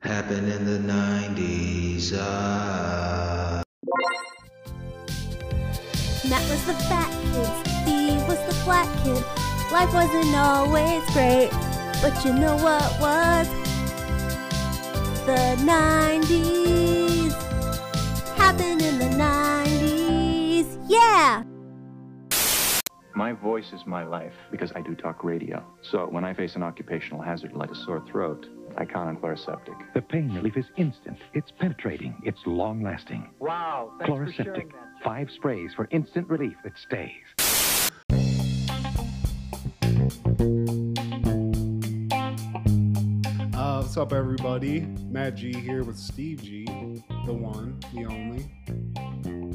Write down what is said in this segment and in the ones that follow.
happened in the 90s. Uh... Matt was the fat kid, Steve was the black kid. Life wasn't always great, but you know what was? The 90s. Happened in the 90s. Yeah! My voice is my life because I do talk radio. So when I face an occupational hazard like a sore throat, I count on Chloraseptic. The pain relief is instant. It's penetrating. It's long lasting. Wow. Thanks for Chloraseptic. that. Five sprays for instant relief that stays. Uh, what's up, everybody? Matt G here with Steve G, the one, the only.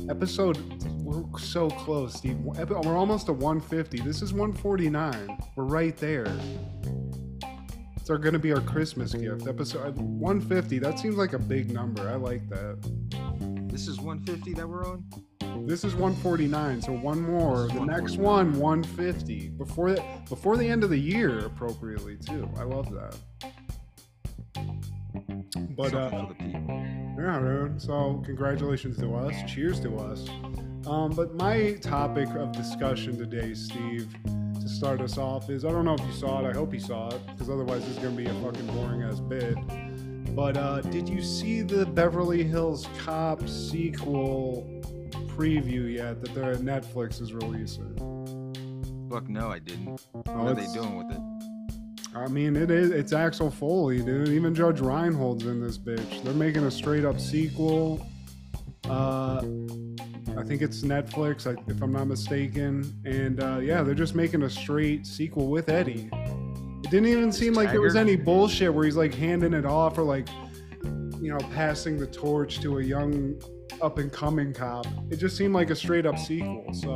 Episode, we're so close, Steve. We're almost to 150. This is 149. We're right there. It's our, gonna be our Christmas gift. Episode 150. That seems like a big number. I like that. This is 150 that we're on. This is 149, so one more. The next one, 150. Before the, before the end of the year, appropriately too. I love that. But uh, for the people. yeah, dude. So congratulations to us. Cheers to us. Um, but my topic of discussion today, Steve, to start us off is I don't know if you saw it. I hope you saw it, because otherwise this is gonna be a fucking boring ass bit. But uh, did you see the Beverly Hills Cop sequel preview yet that the Netflix is releasing? Fuck no, I didn't. What Oh, are they it's- doing with it? I mean, it is. It's Axel Foley, dude. Even Judge Reinhold's in this bitch. They're making a straight up sequel. Uh, I think it's Netflix, if I'm not mistaken. And uh, yeah, they're just making a straight sequel with Eddie. It didn't even seem like there was any bullshit where he's like handing it off or like, you know, passing the torch to a young up and coming cop. It just seemed like a straight up sequel. So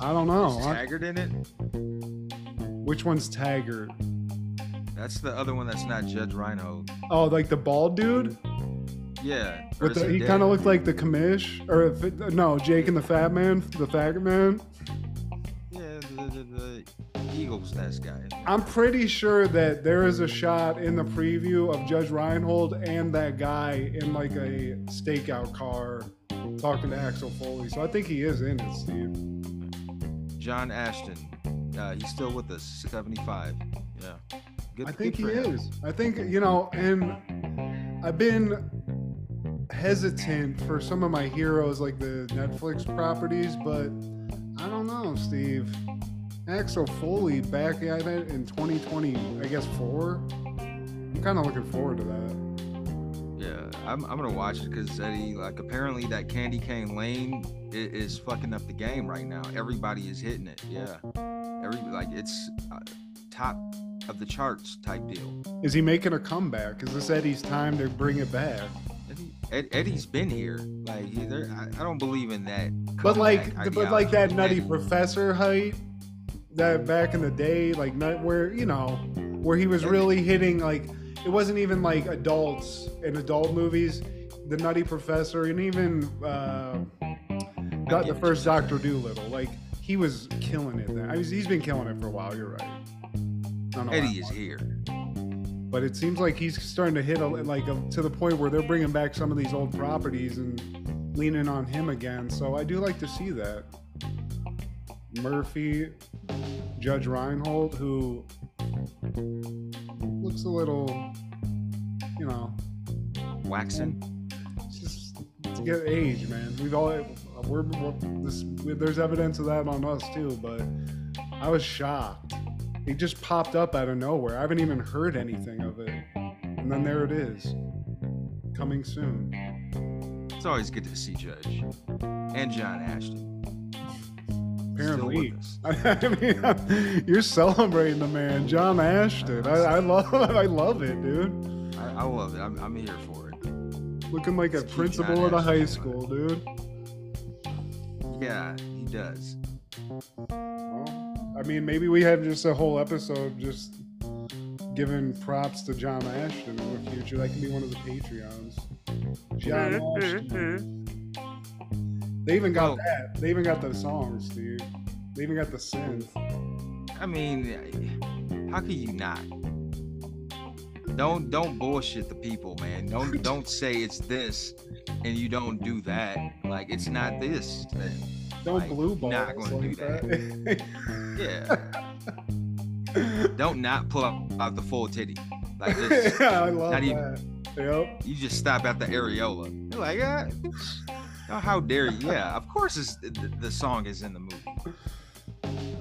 I don't know. Is Taggart in it? which one's Taggart? That's the other one that's not Judge Reinhold. Oh, like the bald dude? Yeah. is the, he kind of looked like the commish, or no, Jake and the Fat Man, the Fat Man. Yeah, the, the, the Eagles nest guy. I'm pretty sure that there is a shot in the preview of Judge Reinhold and that guy in like a stakeout car talking to Axel Foley. So I think he is in it, Steve. John Ashton. Uh, he's still with us. 75. Yeah. Good, I think he him. is. I think you know, and I've been hesitant for some of my heroes like the Netflix properties, but I don't know, Steve. Axel Foley back at it in 2020, I guess four. I'm kind of looking forward to that. Yeah, I'm, I'm gonna watch it because Eddie, like, apparently that Candy Cane Lane is fucking up the game right now. Everybody is hitting it. Yeah, every like it's uh, top of the charts type deal. Is he making a comeback? Is this Eddie's time to bring it back? Eddie, Ed, Eddie's been here. Like, I, I don't believe in that. But like, but like that nutty Eddie- professor height, that back in the day, like nut where you know, where he was really hitting like it wasn't even like adults in adult movies. The Nutty Professor and even uh, got the first Doctor Doolittle, like he was killing it. Then I mean, he's been killing it for a while. You're right. I don't know Eddie is here. But it seems like he's starting to hit a, like a, to the point where they're bringing back some of these old properties and leaning on him again. So I do like to see that. Murphy, Judge Reinhold, who looks a little, you know, Waxing. just to get age, man. We've all we're, we're this, there's evidence of that on us too, but I was shocked. It just popped up out of nowhere. I haven't even heard anything of it, and then there it is, coming soon. It's always good to see Judge and John Ashton. Apparently, Still with us. I mean, you're celebrating the man, John Ashton. I, I love, I love it, dude. I, I love it. I'm, I'm here for it. Looking like a principal John at a high school, dude. Yeah, he does. I mean, maybe we have just a whole episode just giving props to John Ashton in the future. That can be one of the Patreons. John mm-hmm, Ashton. Mm-hmm. They even got Well- that. They even got the songs, dude. They even got the synth. I mean, how could you not? don't don't bullshit the people, man. Don't don't say it's this and you don't do that. Like it's not this. Then. Don't Like, blue balls not gonna like do that. Yeah. don't not pull out, out the full titty. Like this. yeah, I love not that. even- Yep. you just stop at the areola. You're like, ah, oh, how dare you? Yeah, of course it's, the, the song is in the movie.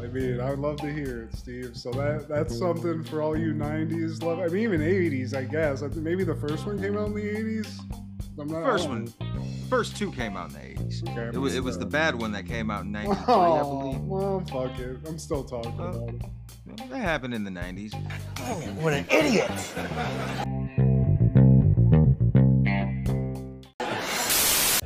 I mean, I would love to hear it, Steve. So that that's something for all you '90s love. I mean, even '80s, I guess. I maybe the first one came out in the '80s. I'm not, First one, first two came out in the 80s. Okay, It was, it was the bad one that came out in 93, I Oh, believe. well, fuck it. I'm still talking Uh, about it. That happened in the 90s. What an idiot!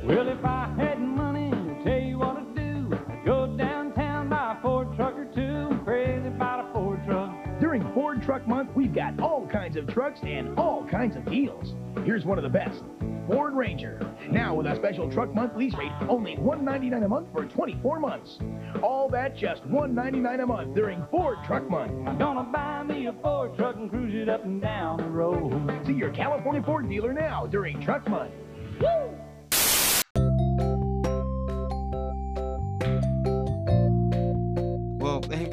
Well, if I had money, I'd tell you what I'd do. I'd go downtown, buy a Ford truck or two. I'm crazy about a Ford truck. During Ford Truck Month, we've got all kinds of trucks and all kinds of deals. Here's one of the best Ford Ranger. Now with a special Truck Month lease rate, only 199 a month for 24 months. All that just 199 a month during Ford Truck Month. I'm gonna buy me a Ford truck and cruise it up and down the road. See your California Ford dealer now during Truck Month. Woo!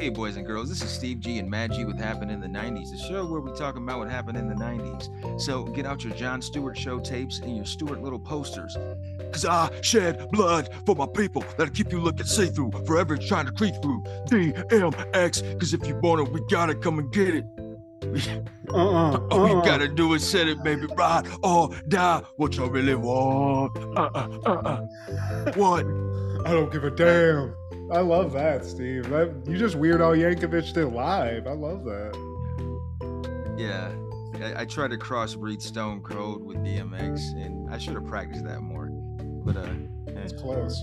Hey, boys and girls, this is Steve G and Matt G with Happened in the 90s, the show where we talk about what happened in the 90s. So get out your Jon Stewart show tapes and your Stuart Little posters. Cause I shed blood for my people that'll keep you looking see through, forever trying to creep through DMX. Cause if you want it, we gotta come and get it. Uh-uh. All we uh-uh. gotta do is set it, baby, ride or die. What you really want? Uh uh uh uh. What? I don't give a damn. I love that, Steve. That, you just Weird Al Yankovic did live. I love that. Yeah, I, I tried to crossbreed Stone Cold with DMX, and I should have practiced that more. But uh, It's close.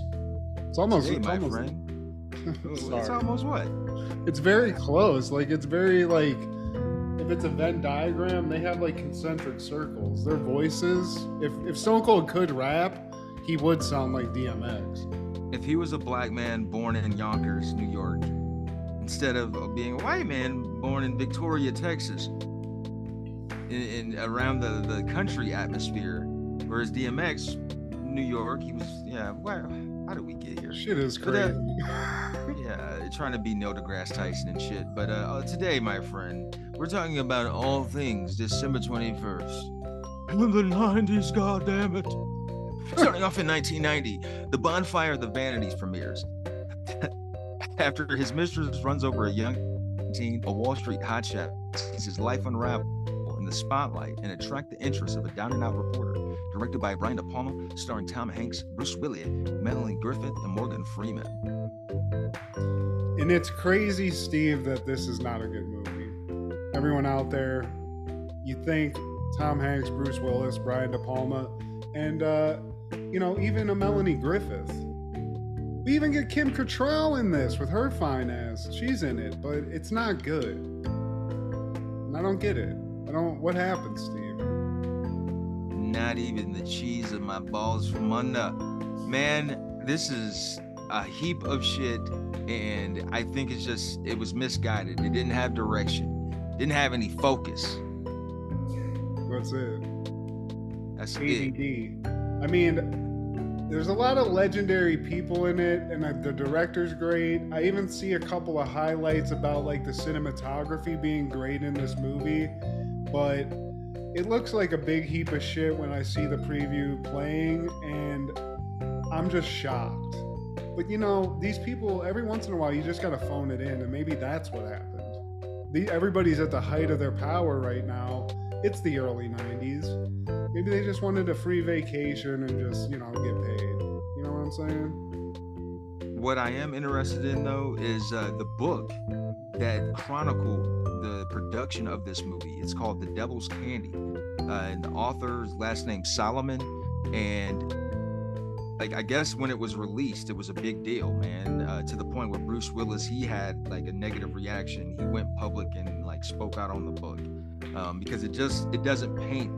It's almost. hey, it's my almost, friend, it's almost what? It's very close. Like it's very like if it's a Venn diagram, they have like concentric circles. Their voices. If if Stone Cold could rap, he would sound like DMX. If he was a black man born in Yonkers, New York, instead of being a white man born in Victoria, Texas, in, in around the the country atmosphere, whereas DMX, New York, he was yeah. Where, how did we get here? Shit is uh, crazy. Yeah, trying to be Neil deGrasse Tyson and shit. But uh, uh, today, my friend, we're talking about all things December 21st. In the 90s, goddammit. Starting off in 1990, The Bonfire of the Vanities premieres. After his mistress runs over a young teen, a Wall Street hotshot sees his life unravel in the spotlight and attract the interest of a down and out reporter. Directed by Brian De Palma, starring Tom Hanks, Bruce Willis, Melanie Griffith, and Morgan Freeman. And it's crazy, Steve, that this is not a good movie. Everyone out there, you think Tom Hanks, Bruce Willis, Brian De Palma, and uh, you know, even a Melanie Griffith. We even get Kim Cattrall in this with her fine ass. She's in it, but it's not good. And I don't get it. I don't. What happened, Steve? Not even the cheese of my balls from under. Man, this is a heap of shit, and I think it's just it was misguided. It didn't have direction, didn't have any focus. That's it. That's it. I mean, there's a lot of legendary people in it, and uh, the director's great. I even see a couple of highlights about like the cinematography being great in this movie, but it looks like a big heap of shit when I see the preview playing, and I'm just shocked. But you know, these people, every once in a while, you just gotta phone it in, and maybe that's what happened. The, everybody's at the height of their power right now. It's the early 90s. Maybe they just wanted a free vacation and just, you know, get paid. You know what I'm saying? What I am interested in though is uh, the book that chronicled the production of this movie. It's called The Devil's Candy, uh, and the author's last name Salamon, and like I guess when it was released, it was a big deal, man. Uh, to the point where Bruce Willis he had like a negative reaction. He went public and like spoke out on the book um, because it just it doesn't paint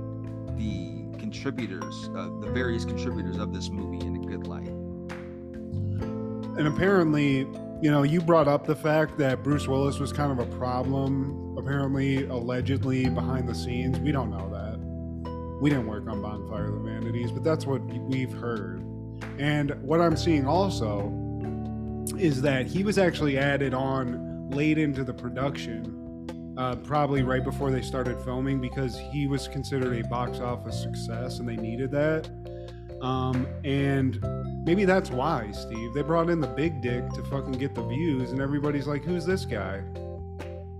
the contributors, uh, the various contributors of this movie in a good light. And apparently, you know, you brought up the fact that Bruce Willis was kind of a problem apparently, allegedly behind the scenes. We don't know that. We didn't work on Bonfire of the Vanities, but that's what we've heard. And what I'm seeing also is that he was actually added on late into the production, uh, probably right before they started filming, because he was considered a box office success and they needed that. Um, and maybe that's why, Steve. They brought in the big dick to fucking get the views, and everybody's like, who's this guy?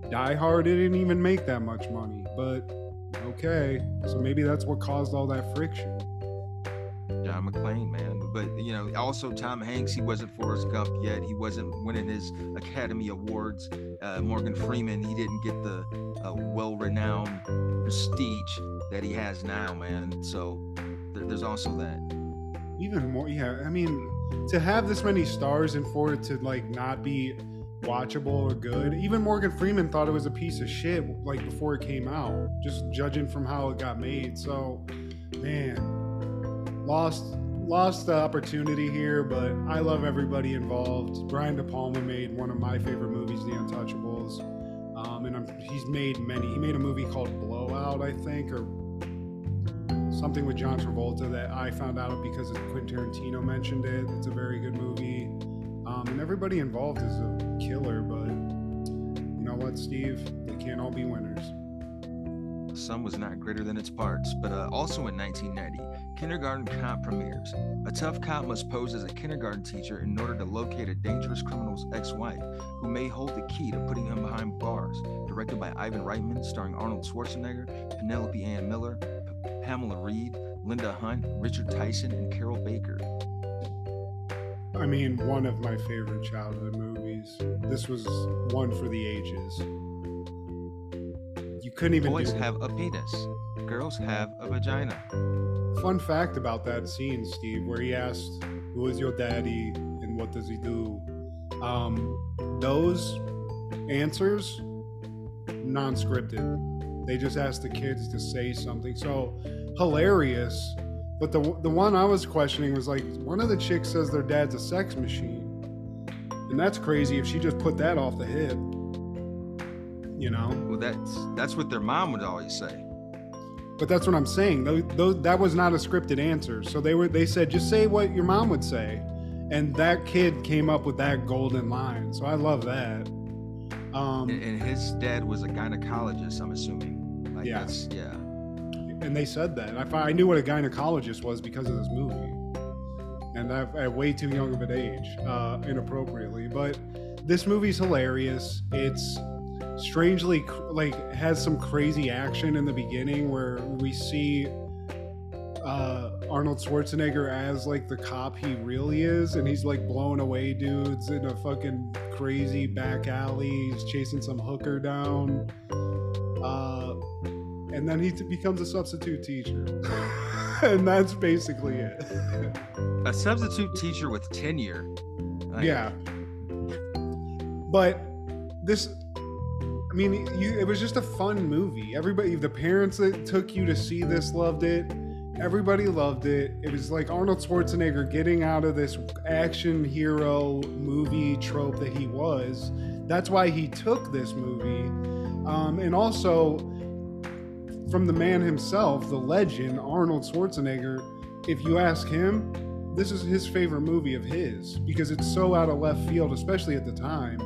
Die Hard didn't even make that much money, but okay. So maybe that's what caused all that friction. John McClane, man. But you know, also Tom Hanks, he wasn't Forrest Gump yet. He wasn't winning his Academy Awards. Uh, Morgan Freeman, he didn't get the uh, well-renowned prestige that he has now, man. So th- there's also that. Even more, yeah. I mean, to have this many stars and for it to like not be watchable or good. Even Morgan Freeman thought it was a piece of shit like before it came out, just judging from how it got made. So, man, lost lost the opportunity here, but I love everybody involved. Brian De Palma made one of my favorite movies, The Untouchables, um, and I'm, he's made many. He made a movie called Blowout, I think, or something with John Travolta that I found out because Quentin Tarantino mentioned it. It's a very good movie, um, and everybody involved is a killer. But you know what, Steve? They can't all be winners. Sum was not greater than its parts. But uh, also in 1990, Kindergarten Cop premieres. A tough cop must pose as a kindergarten teacher in order to locate a dangerous criminal's ex-wife, who may hold the key to putting him behind bars. Directed by Ivan Reitman, starring Arnold Schwarzenegger, Penelope Ann Miller, P- Pamela Reed, Linda Hunt, Richard Tyson, and Carroll Baker. I mean, one of my favorite childhood movies. This was one for the ages. Couldn't even Boys have a penis. Girls have a vagina. Fun fact about that scene, Steve, where he asked, "Who is your daddy and what does he do?" Um, those answers, non-scripted. They just asked the kids to say something. So hilarious. But the the one I was questioning was like one of the chicks says their dad's a sex machine, and that's crazy if she just put that off the hip. You know. Well, that's that's what their mom would always say. But that's what I'm saying. Those, those, that was not a scripted answer. So they were they said just say what your mom would say, and that kid came up with that golden line. So I love that. Um, And, and his dad was a gynecologist. I'm assuming. Like Yeah. That's, yeah. and they said that. I, I knew what a gynecologist was because of this movie, and I've, at way too young of an age, uh, inappropriately. But this movie's hilarious. It's strangely like has some crazy action in the beginning where we see uh, Arnold Schwarzenegger as like the cop he really is, and he's like blowing away dudes in a fucking crazy back alley. He's chasing some hooker down. Uh, and then he t- becomes a substitute teacher. and that's basically it. A substitute teacher with tenure. Like, yeah. But this I mean, you it was just a fun movie. Everybody the parents that took you to see this loved it. Everybody loved it. It was like Arnold Schwarzenegger getting out of this action hero movie trope that he was. That's why he took this movie. Um, and also, from the man himself, the legend, Arnold Schwarzenegger, if you ask him, this is his favorite movie of his because it's so out of left field, especially at the time,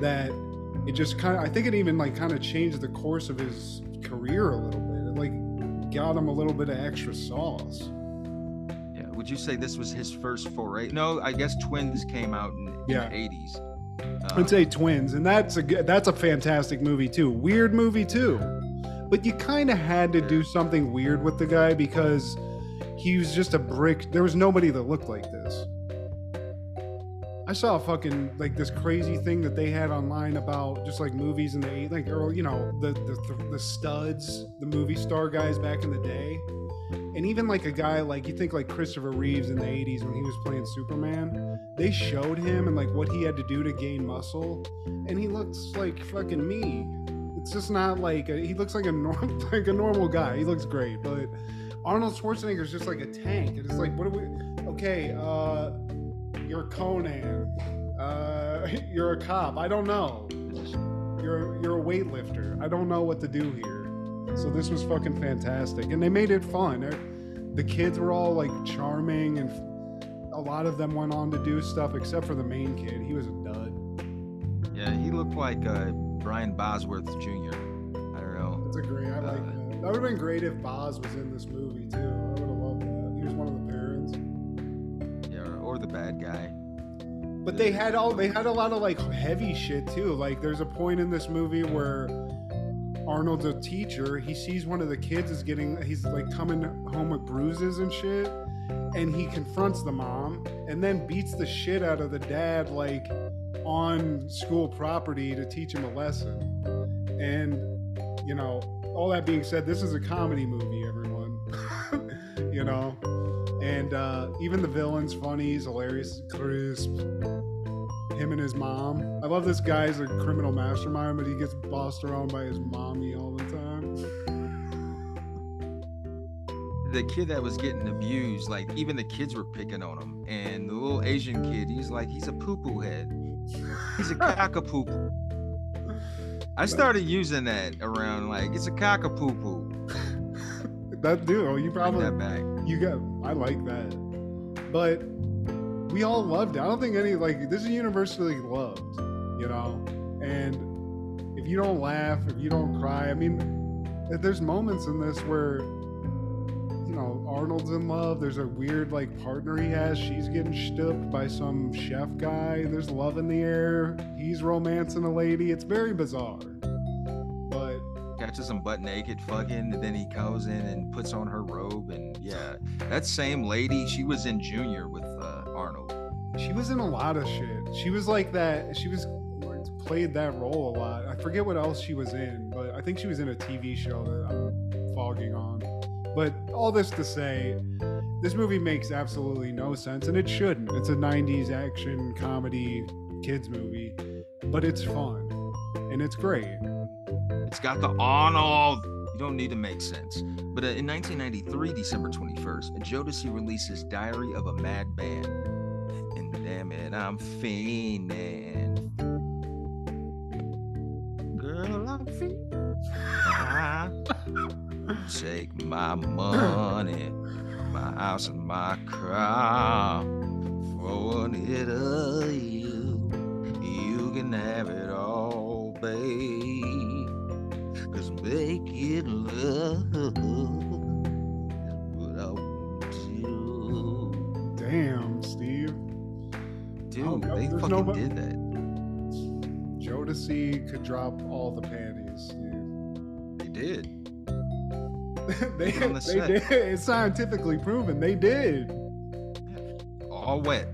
that it just kind of, I think it even like kind of changed the course of his career a little bit. It like got him a little bit of extra sauce. Yeah. Would you say this was his first foray? No, I guess Twins came out in, in Yeah. the 80s. Uh, I'd say Twins, and that's a good, that's a fantastic movie too. Weird movie too, but you kind of had to do something weird with the guy because he was just a brick. There was nobody that looked like this. I saw a fucking like this crazy thing that they had online about just like movies in the eight, like or you know the the the studs, the movie star guys back in the day, and even like a guy like you think like Christopher Reeves in the '80s when he was playing Superman, they showed him and like what he had to do to gain muscle, and he looks like fucking me. It's just not like a, he looks like a normal like a normal guy. He looks great, but Arnold Schwarzenegger is just like a tank. And it's like, what do we? Okay, uh, you're Conan. Uh, you're a cop. I don't know. you're you're a weightlifter. I don't know what to do here. So this was fucking fantastic, and they made it fun. They're- The kids were all like charming, and a lot of them went on to do stuff, except for the main kid. He was a dud. Yeah, he looked like uh, Brian Bosworth Jr. I don't know. That's a great. I like Uh, that. That would have been great if Boz was in this movie too. I would have loved that. He was one of the or, the bad guy. But they had all they had a lot of like heavy shit too. Like there's a point in this movie where Arnold's a teacher. He sees one of the kids is getting he's like coming home with bruises and shit. And he confronts the mom and then beats the shit out of the dad like on school property to teach him a lesson. And you know, all that being said, this is a comedy movie, everyone. you know? And uh, even the villain's funny, he's hilarious, crisp. Him and his mom. I love this guy's a criminal mastermind, but he gets bossed around by his mommy all the time. The kid that was getting abused, like even the kids were picking on him. And the little Asian kid, he's like, he's a poo poo head. He's a cockapoo. I started using that around like it's a cockapoo poo. That dude, oh, you Bring probably that back. you got. I like that, but we all loved it. I don't think any like this is universally loved, you know. And if you don't laugh, if you don't cry, I mean, there's moments in this where you know Arnold's in love. There's a weird like partner he has. She's getting stooped by some chef guy. There's love in the air. He's romancing a lady. It's very bizarre, Catches butt naked fucking, and then he goes in and puts on her robe. And yeah, that same lady, she was in Junior with uh, Arnold. She was in a lot of shit. She was like that. She was played that role a lot. I forget what else she was in, but I think she was in a TV show that I'm fogging on. But all this to say, this movie makes absolutely no sense, and it shouldn't. It's a 90s action comedy kids movie, but it's fun and it's great. It's got the on all. You don't need to make sense. But uh, in 1993, December 21st, Jodeci releases Diary of a Mad Band. And damn it, I'm fiending. Girl, I'm fiending. Take my money, my house and my car. Throwing it at you. You can have it all, babe. Cause making love what I want. Damn, Steve. Dude, they fucking nobody- did that. Jodeci could drop all the panties, Steve. They did. they the they set. did. It's scientifically proven. They did. All wet.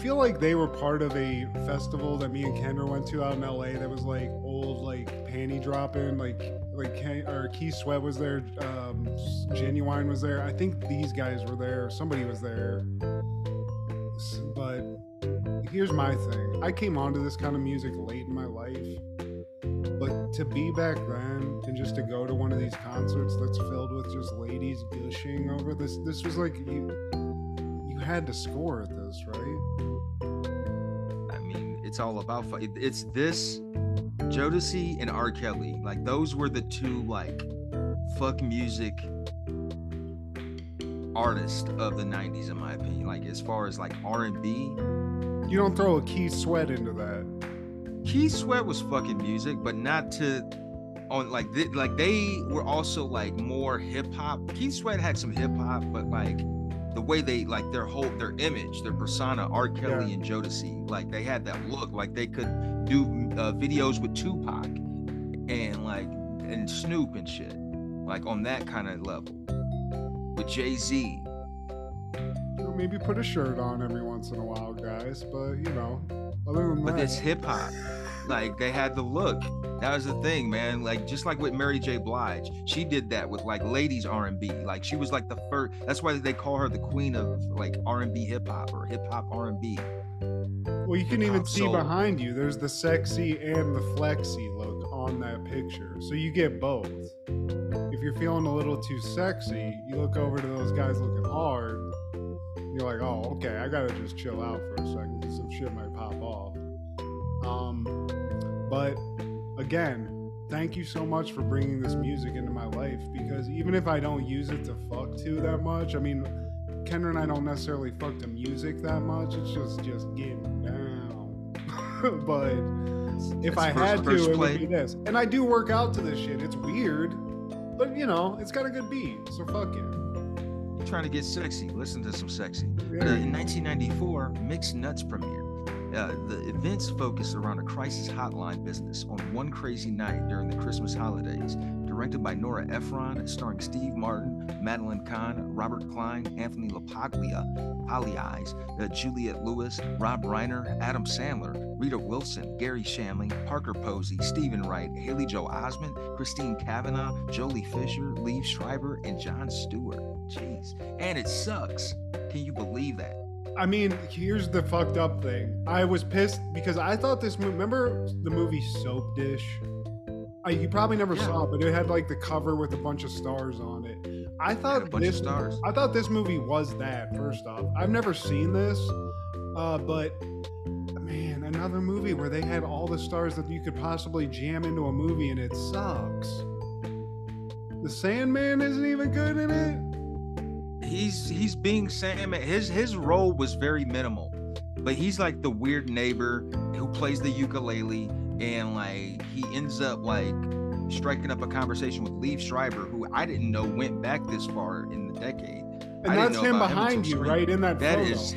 I feel like they were part of a festival that me and Kendra went to out in LA that was like old like panty dropping like like Ken, or Keith Sweat was there, um, Ginuwine was there. I think these guys were there. Somebody was there. But here's my thing. I came onto this kind of music late in my life. But to be back then and just to go to one of these concerts that's filled with just ladies gushing over this this was like you you had to score at this, right? It's all about it's this Jodeci and R. Kelly. Like those were the two like fuck music artists of the 90s in my opinion. Like as far as like R&B, You don't throw a Keith Sweat into that. Keith Sweat was fucking music, but not to on like th- like they were also like more hip hop. Keith Sweat had some hip hop, but like the way they like their whole their image, their persona, R. Kelly Yeah. and Jodeci, like they had that look, like they could do uh, videos with Tupac and like and Snoop and shit, like on that kind of level with Jay Z. You know, maybe put a shirt on every once in a while, guys. But you know, other than But that, it's hip hop. Like they had the look. That was the thing, man. Like just like with Mary J. Blige, she did that with like ladies R and B. Like she was like the first. That's why they call her the queen of like R and B hip hop or hip hop R and B. well, you can even hip-hop see soul. behind you. There's the sexy and the flexy look on that picture, so you get both. If you're feeling a little too sexy, you look over to those guys looking hard. You're like, oh, okay, I gotta just chill out for a second. Some shit might pop off. Um, But again, thank you so much for bringing this music into my life because even if I don't use it to fuck to that much, I mean, Kendra and I don't necessarily fuck to music that much. It's just just getting down. but if It's I first- had to, it play. would be this. And I do work out to this shit. It's weird, but you know, it's got a good beat, so fuck it. You're trying to get sexy. Listen to some sexy. Yeah. But, uh, in 1994, Mixed Nuts premiered. Uh, the events focused around a crisis hotline business on one crazy night during the Christmas holidays. Directed by Nora Ephron, starring Steve Martin, Madeline Kahn, Robert Klein, Anthony LaPaglia, Holly Eyes, uh, Juliette Lewis, Rob Reiner, Adam Sandler, Rita Wilson, Gary Shanley, Parker Posey, Steven Wright, Haley Joel Osment, Christine Kavanaugh, Joely Fisher, Lee Schreiber, and Jon Stewart. Jeez. And it sucks. Can you believe that? I mean, here's the fucked up thing. I was pissed because I thought this movie. Remember the movie Soap Dish? I, you probably never Yeah. saw it, but it had like the cover with a bunch of stars on it. I thought a bunch of this. stars. I thought this movie was that. First off, I've never seen this, uh, but man, another movie where they had all the stars that you could possibly jam into a movie, and it sucks. The Sandman isn't even good in it. He's he's being Sam. His his role was very minimal, but he's like the weird neighbor who plays the ukulele, and like he ends up like striking up a conversation with Lee Schreiber, who I didn't know went back this far in the decade. And I that's him about him behind you, right in that That photo. is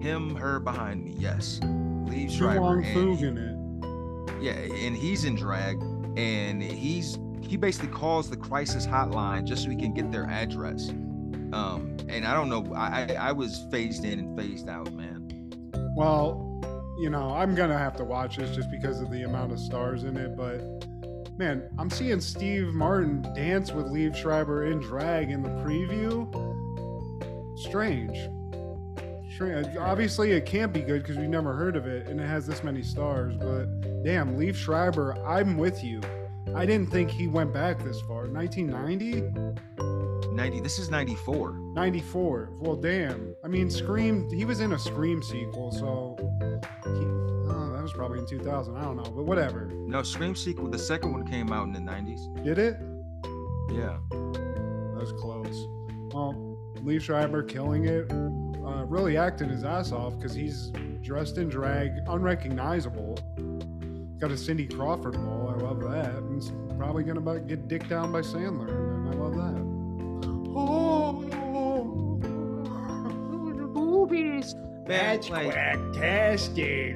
him, her behind me. Yes, Lee Schreiber. And in it. yeah, and he's in drag, and he's he basically calls the crisis hotline just so he can get their address. Um, and I don't know, I I, was phased in and phased out, man. Well, you know, I'm gonna have to watch this just because of the amount of stars in it. But man, I'm seeing Steve Martin dance with Liev Schreiber in drag in the preview. Strange. Strange. Obviously, it can't be good because we've never heard of it, and it has this many stars. But damn, Liev Schreiber, I'm with you. I didn't think he went back this far. 1990, 90. This is 94. 94. Well, damn. I mean, Scream. He was in a Scream sequel, so he, oh, that was probably in 2000. I don't know, but whatever. No, Scream sequel. The second one came out in the 90s. Did it? Yeah. That was close. Well, Lee Schreiber killing it. Uh, really acting his ass off because he's dressed in drag, unrecognizable. Got a Cindy Crawford role. I love that. And he's probably gonna get dicked down by Sandler, and I love that. Oh, Boobies. That's like, fantastic.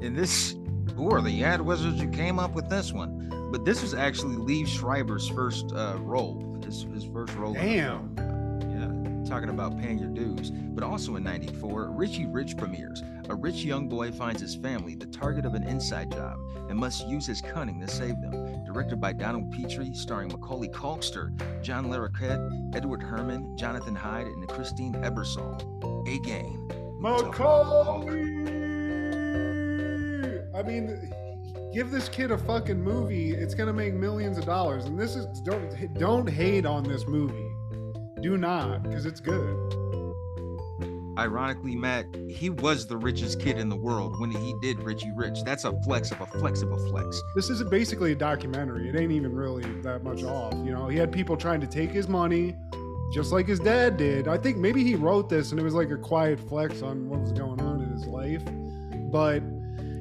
and this, who are the ad wizards who came up with this one? But this was actually Lee Schreiber's first uh, role, his, his first role. Damn. Yeah, talking about paying your dues. But also in 94, Richie Rich premieres. A rich young boy finds his family the target of an inside job and must use his cunning to save them. Directed by Donald Petrie, starring Macaulay Culkster, John Larroquette, Edward Herrmann, Jonathan Hyde, and Christine Ebersole. A gain. Macaulay. I mean, give this kid a fucking movie. It's gonna make millions of dollars. And this is don't don't hate on this movie. Do not, because it's good. Ironically, Matt, he was the richest kid in the world when he did Richie Rich. That's a flex of a flex of a flex. This is basically a documentary. It ain't even really that much off. You know, he had people trying to take his money, just like his dad did. I think maybe he wrote this and it was like a quiet flex on what was going on in his life. But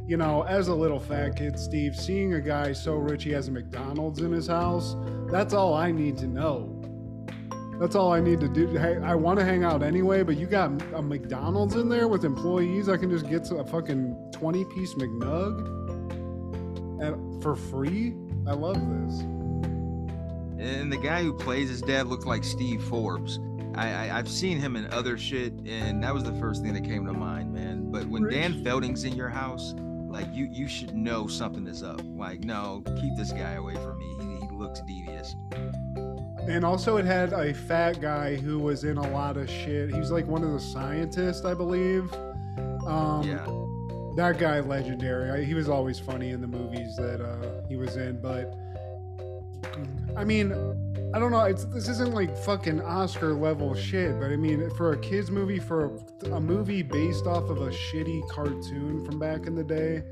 you know, as a little fat kid, Steve, seeing a guy so rich he has a McDonald's in his house, that's all I need to know. That's all I need to do. Hey, I want to hang out anyway, but you got a McDonald's in there with employees. I can just get a fucking 20 piece McNug and for free. I love this. And the guy who plays his dad looks like Steve Forbes. I, I I've seen him in other shit, and that was the first thing that came to mind, man. But when Dan Fielding's in your house, like you you should know something is up. Like, no, keep this guy away from me. He, he looks devious. And also, it had a fat guy who was in a lot of shit. He was like one of the scientists, I believe. Um, Yeah. That guy, legendary. I, he was always funny in the movies that uh, he was in. But I mean, I don't know. It's this isn't like fucking Oscar level shit. But I mean, for a kids movie, for a, a movie based off of a shitty cartoon from back in the day,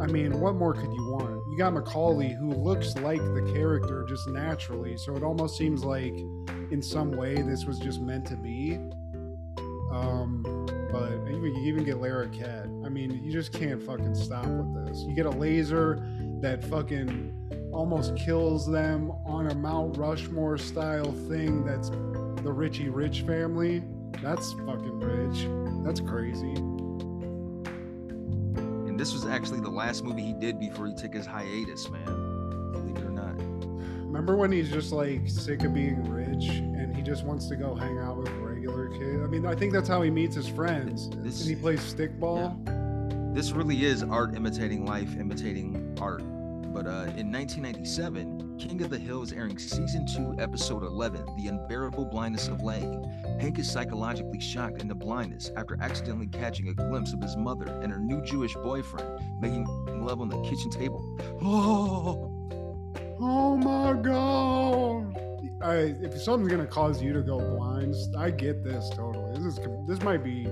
I mean, what more could you want? You got Macaulay, who looks like the character just naturally, so it almost seems like, in some way, this was just meant to be. Um, but even you even get Larroquette. I mean, you just can't fucking stop with this. You get a laser that fucking almost kills them on a Mount Rushmore style thing. That's the Richie Rich family. That's fucking rich. That's crazy. This was actually the last movie he did before he took his hiatus, man. Believe it or not. Remember when he's just like sick of being rich and he just wants to go hang out with regular kids? I mean, I think that's how he meets his friends. This- and he plays stickball. This really is art imitating life, imitating art. But uh, in 1997, King of the Hill is airing season 2, episode 11, The Unbearable Blindness of Laying. Hank is psychologically shocked into blindness after accidentally catching a glimpse of his mother and her new Jewish boyfriend making love on the kitchen table. Oh! Oh my god! I, if something's gonna cause you to go blind, I get this totally. This is this might be.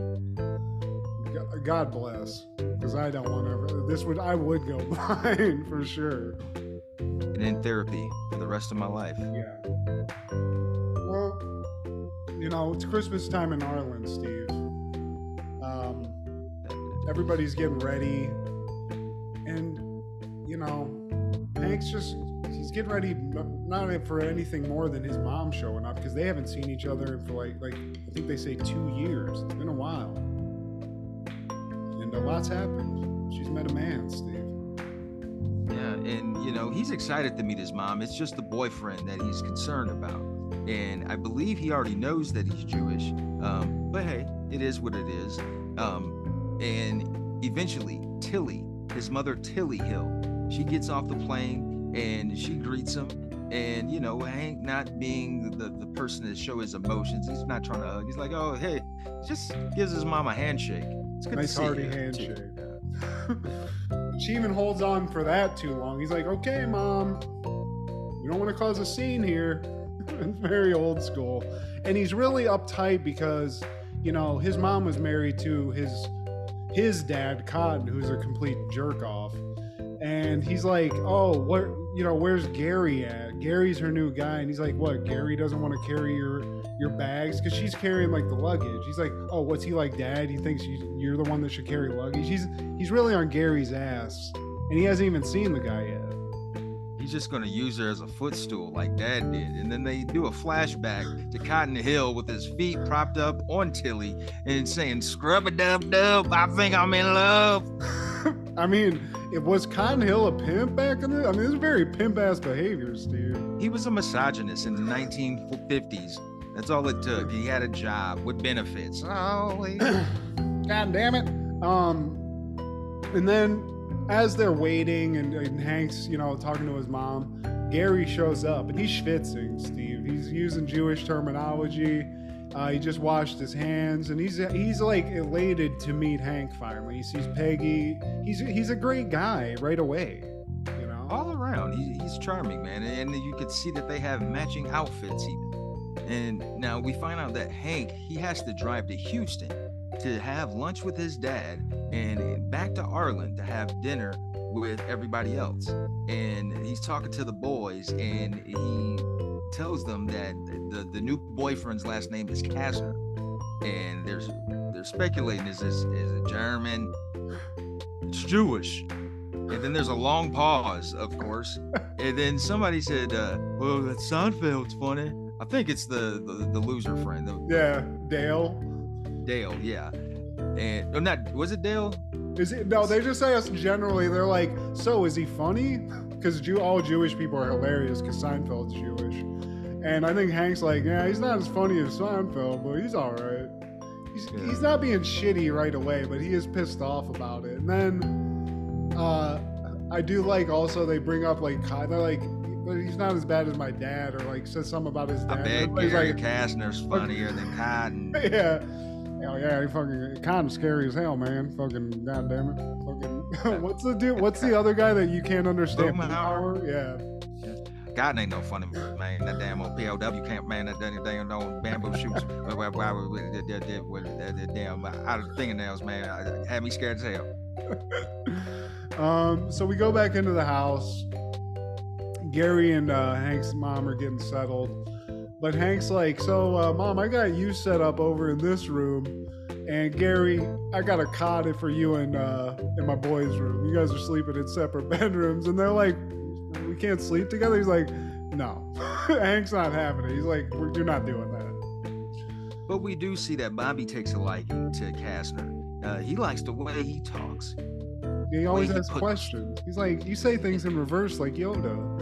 God bless, because I don't want to. This would I would go blind for sure. And in therapy for the rest of my life. Yeah. Well, you know, it's Christmas time in Arlen, Steve. Um, everybody's getting ready, and you know, Hank's just he's getting ready not for anything more than his mom showing up because they haven't seen each other for like like I think they say two years. It's been a while, and a lot's happened. She's met a man, Steve. Yeah, and you know, he's excited to meet his mom. It's just the boyfriend that he's concerned about. And I believe he already knows that he's Jewish. Um, but hey, it is what it is. Um, and eventually, Tilly, his mother, Tilly Hill, she gets off the plane and she greets him. And you know, Hank not being the, the person to show his emotions, he's not trying to hug. He's like, oh hey, just gives his mom a handshake. It's good Nice to see hearty you, handshake. she even holds on for that too long. He's like, okay, mom, we don't want to cause a scene here. it's very old school. And he's really uptight because, you know, his mom was married to his his dad, Cotton, who's a complete jerk off. And he's like, oh, what, you know, where's Gary at? Gary's her new guy. And he's like, what, Gary doesn't want to carry your your bags because she's carrying like the luggage. He's like, oh, what's he like, Dad? He thinks you, you're the one that should carry luggage. He's he's really on Gary's ass, and he hasn't even seen the guy yet. he's just going to use her as a footstool like dad did and then they do a flashback to cotton hill with his feet propped up on tilly and saying scrub a dub dub i think i'm in love I mean, it was Cotton Hill a pimp back in the? I mean, is very pimp ass behavior, Steve. he was a misogynist in the 1950s that's all it took he had a job with benefits oh he- God damn it. Um, and then as they're waiting and, and Hank's, you know, talking to his mom, Gary shows up and he's schwitzing, Steve. He's using Jewish terminology. Uh, he just washed his hands and he's he's like elated to meet Hank finally. He sees Peggy. He's he's a great guy right away. You know. all around he, he's charming man and you could see that they have matching outfits even and now we find out that hank he has to drive to houston to have lunch with his dad and back to Arlen to have dinner with everybody else. And he's talking to the boys and he tells them that the, the new boyfriend's last name is Kasner. And there's they're speculating is this is it German? It's Jewish. And then there's a long pause, of course. And then somebody said, uh, well, that Seinfeld's funny. I think it's the the, the loser friend, the, Yeah, Dale. Dale, yeah. And oh, not was it Dale? Is it no? They just say us generally. They're like, so is he funny? Because Jew, all Jewish people are hilarious because Seinfeld's Jewish, and I think Hank's like, yeah, he's not as funny as Seinfeld, but he's all right. He's, Yeah. he's not being shitty right away, but he is pissed off about it. And then, uh, I do like also they bring up like they're like, he's not as bad as my dad, or like says something about his dad. I bet Gary like, Kasner's funnier than Cotton. yeah. Hell yeah, he fucking kind of scary as hell, man. Fucking goddamn it. Fucking what's the dude? What's the other guy that you can't understand? Boomhauer? Yeah. Cotton ain't no funny man. That damn old POW camp man. That damn old bamboo shoots. That- that Damn out of fingernails, man. Had me scared as hell. Um, so we go back into the house. Gary and uh, Hank's mom are getting settled. But Hank's like, So, uh, mom, I got you set up over in this room. And Gary, I got a cot for you in, uh, in my boys' room. You guys are sleeping in separate bedrooms. And they're like, We can't sleep together? He's like, No. Hank's not having it. He's like, "We're- You're not doing that. But we do see that Bobby takes a liking to Kasner. Uh, he likes the way he talks. He always asks questions. He's like, You say things in reverse like Yoda.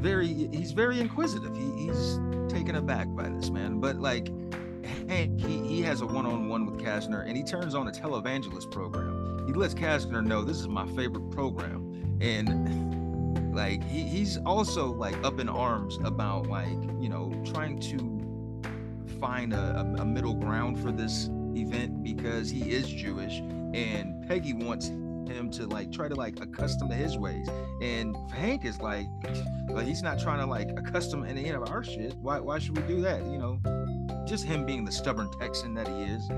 Very, he's very inquisitive. He, he's taken aback by this man. But like, Hank, he, he has a one-on-one with Kasner, and he turns on a televangelist program. He lets Kasner know this is my favorite program, and like he, he's also like up in arms about like you know trying to find a, a, a middle ground for this event because he is Jewish, and Peggy wants him to like try to like accustom to his ways and hank is like like he's not trying to like accustom any of our shit why why should we do that you know just him being the stubborn texan that he is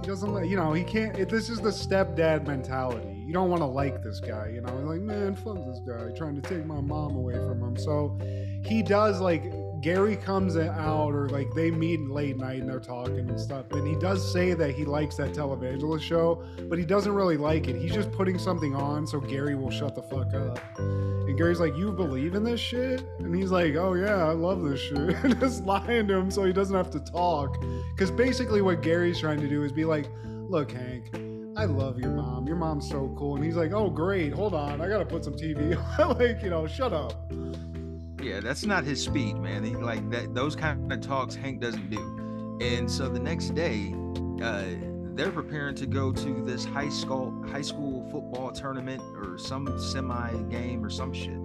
He doesn't let you know. He can't. It, this is the stepdad mentality. You don't want to like this guy. You know, like man, fuck this guy trying to take my mom away from him. So he does like Gary comes out or like they meet late night and they're talking and stuff. And he does say that he likes that televangelist show, but he doesn't really like it. He's just putting something on so Gary will shut the fuck up. And Gary's like, "You believe in this shit?" And he's like, "Oh yeah, I love this shit." and just lying to him so he doesn't have to talk. Because basically, what Gary's trying to do is be like, "Look, Hank, I love your mom. Your mom's so cool." And he's like, "Oh great, hold on, I gotta put some TV." on." like, you know, shut up. Yeah that's not his speed man he like that those kind of talks hank doesn't do and so the next day uh they're preparing to go to this high school high school football tournament or some semi game or some shit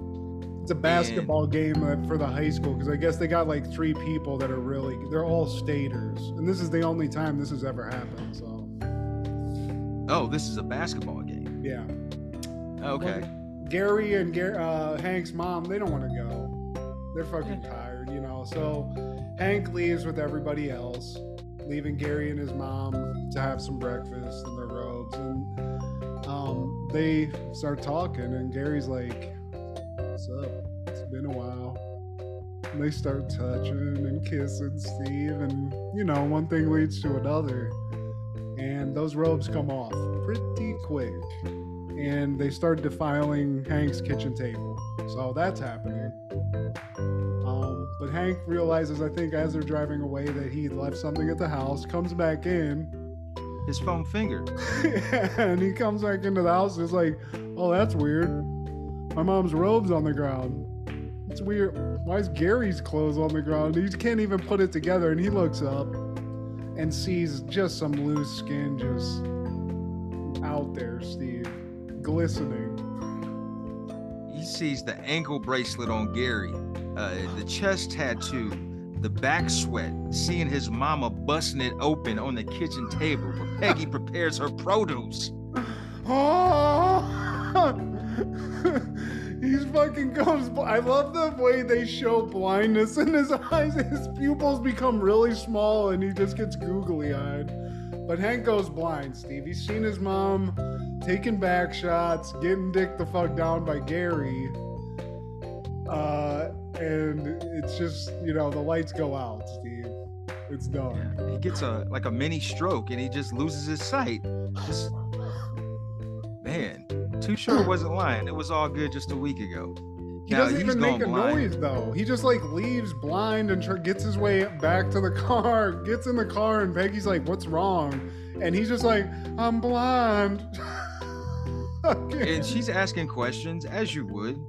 It's a basketball game uh, for the high school because I guess they got like three people that are really they're all staters, and this is the only time this has ever happened. So oh this is a basketball game yeah. okay Gary and Gar- uh, Hank's mom, they don't want to go. They're fucking tired, you know. So Hank leaves with everybody else, leaving Gary and his mom to have some breakfast in their robes. And um, they start talking, and Gary's like, What's up? It's been a while. And they start touching and kissing Steve, and you know, one thing leads to another. And those robes come off pretty quick and they start defiling Hank's kitchen table. So that's happening. Um, but Hank realizes, I think, as they're driving away, that he left something at the house. Comes back in, his phone finger and he comes back into the house. And is like, "Oh, that's weird. My mom's robes on the ground. It's weird. Why is Gary's clothes on the ground? He can't even put it together." And he looks up and sees just some loose skin just out there, Steve, glistening. He sees the ankle bracelet on Gary, uh, the chest tattoo, the back sweat, seeing his mama busting it open on the kitchen table where Peggy prepares her produce. Oh! He's fucking goes. bl- I love the way they show blindness in his eyes. His pupils become really small and he just gets googly eyed. But Hank goes blind, Steve. He's seen his mom taking back shots, getting dicked the fuck down by Gary. Uh, and it's just, you know, the lights go out, Steve. It's done. He gets a like a mini stroke and he just loses his sight. Just man, Too Short wasn't lying. It was all good just a week ago. He Now, doesn't even make a blind. noise though. He just like leaves blind and tr- gets his way back to the car, gets in the car, and Peggy's like, "What's wrong?" And he's just like, "I'm blind." and she's asking questions as you would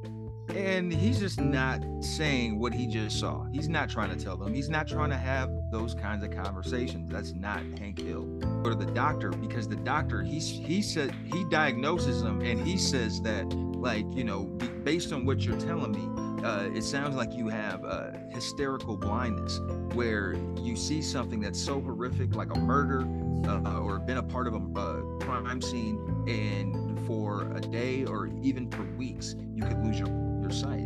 and he's just not saying what he just saw. He's not trying to tell them. He's not trying to have those kinds of conversations. That's not hank hill. Go to the doctor because the doctor he's he said he diagnoses him and he says that like you know based on what you're telling me uh, it sounds like you have uh, hysterical blindness where you see something that's so horrific like a murder uh, or been a part of a uh, crime scene and for a day or even for weeks you could lose your, your sight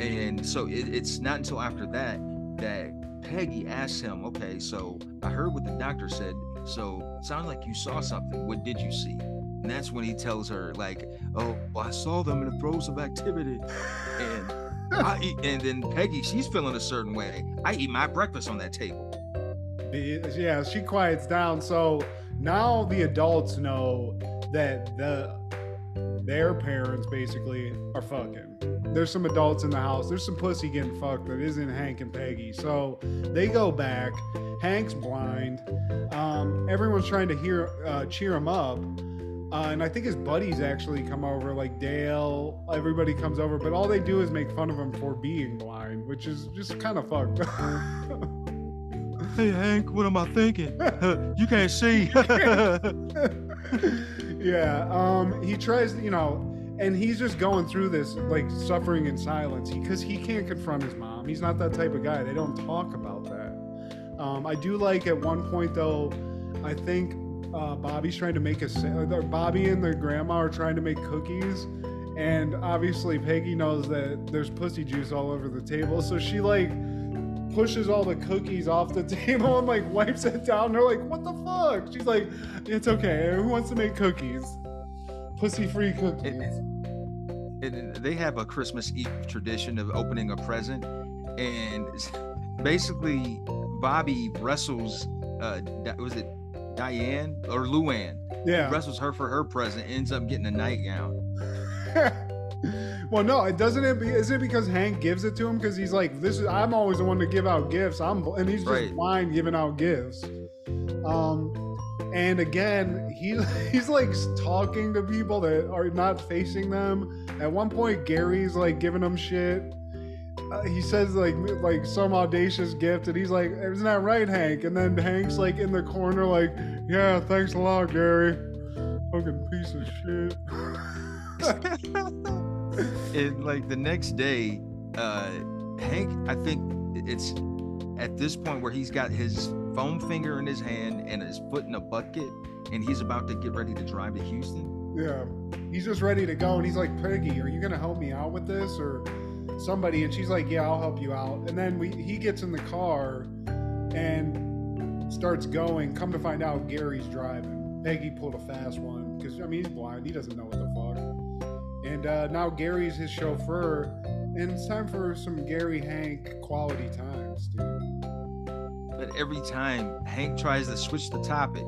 and so it, it's not until after that that peggy asks him okay so i heard what the doctor said so sounds like you saw something what did you see and that's when he tells her, like, oh, well, I saw them in the throes of activity. And I eat, and then Peggy, she's feeling a certain way. I eat my breakfast on that table. Yeah, she quiets down. So now the adults know that the their parents basically are fucking. There's some adults in the house. There's some pussy getting fucked that isn't Hank and Peggy. So they go back. Hank's blind. Um, everyone's trying to hear uh, cheer him up. Uh, and I think his buddies actually come over, like Dale. Everybody comes over, but all they do is make fun of him for being blind, which is just kind of fucked. Hey Hank, what am I thinking? you can't see. yeah. Um, he tries, you know, and he's just going through this like suffering in silence because he, can't confront his mom. He's not that type of guy. They don't talk about that. Um, I do like at one point though. I think uh, Bobby's trying to make a Bobby and the grandma are trying to make cookies, and obviously Peggy knows that there's pussy juice all over the table, so she like pushes all the cookies off the table and like wipes it down. They're like, "What the fuck?" She's like, "It's okay. Who wants to make cookies? Pussy-free cookies." And, and they have a Christmas Eve tradition of opening a present, and basically Bobby wrestles. Uh, was it Diane or Luann? Yeah. wrestles her for her present. Ends up getting a nightgown. well, no, it doesn't. It be, is it because Hank gives it to him? Because he's like, this is. I'm always the one to give out gifts. I'm, and he's just Right. blind giving out gifts. Um, and again, he he's like talking to people that are not facing them. At one point, Gary's like giving him shit. Uh, he says like like some audacious gift, and he's like, "Isn't that right, Hank?" And then Hank's like in the corner, like, "Yeah, thanks a lot, Gary." Fucking piece of shit. and like the next day, uh, Hank, I think it's at this point where he's got his foam finger in his hand and his foot in a bucket, and he's about to get ready to drive to Houston. Yeah, he's just ready to go, and he's like, "Peggy, are you gonna help me out with this, or somebody?" And she's like, "Yeah, I'll help you out." And then we he gets in the car and starts going. Come to find out, Gary's driving. Peggy pulled a fast one because I mean he's blind; he doesn't know what the fuck. And uh, now Gary's his chauffeur, and it's time for some Gary Hank quality times, dude. But every time Hank tries to switch the topic,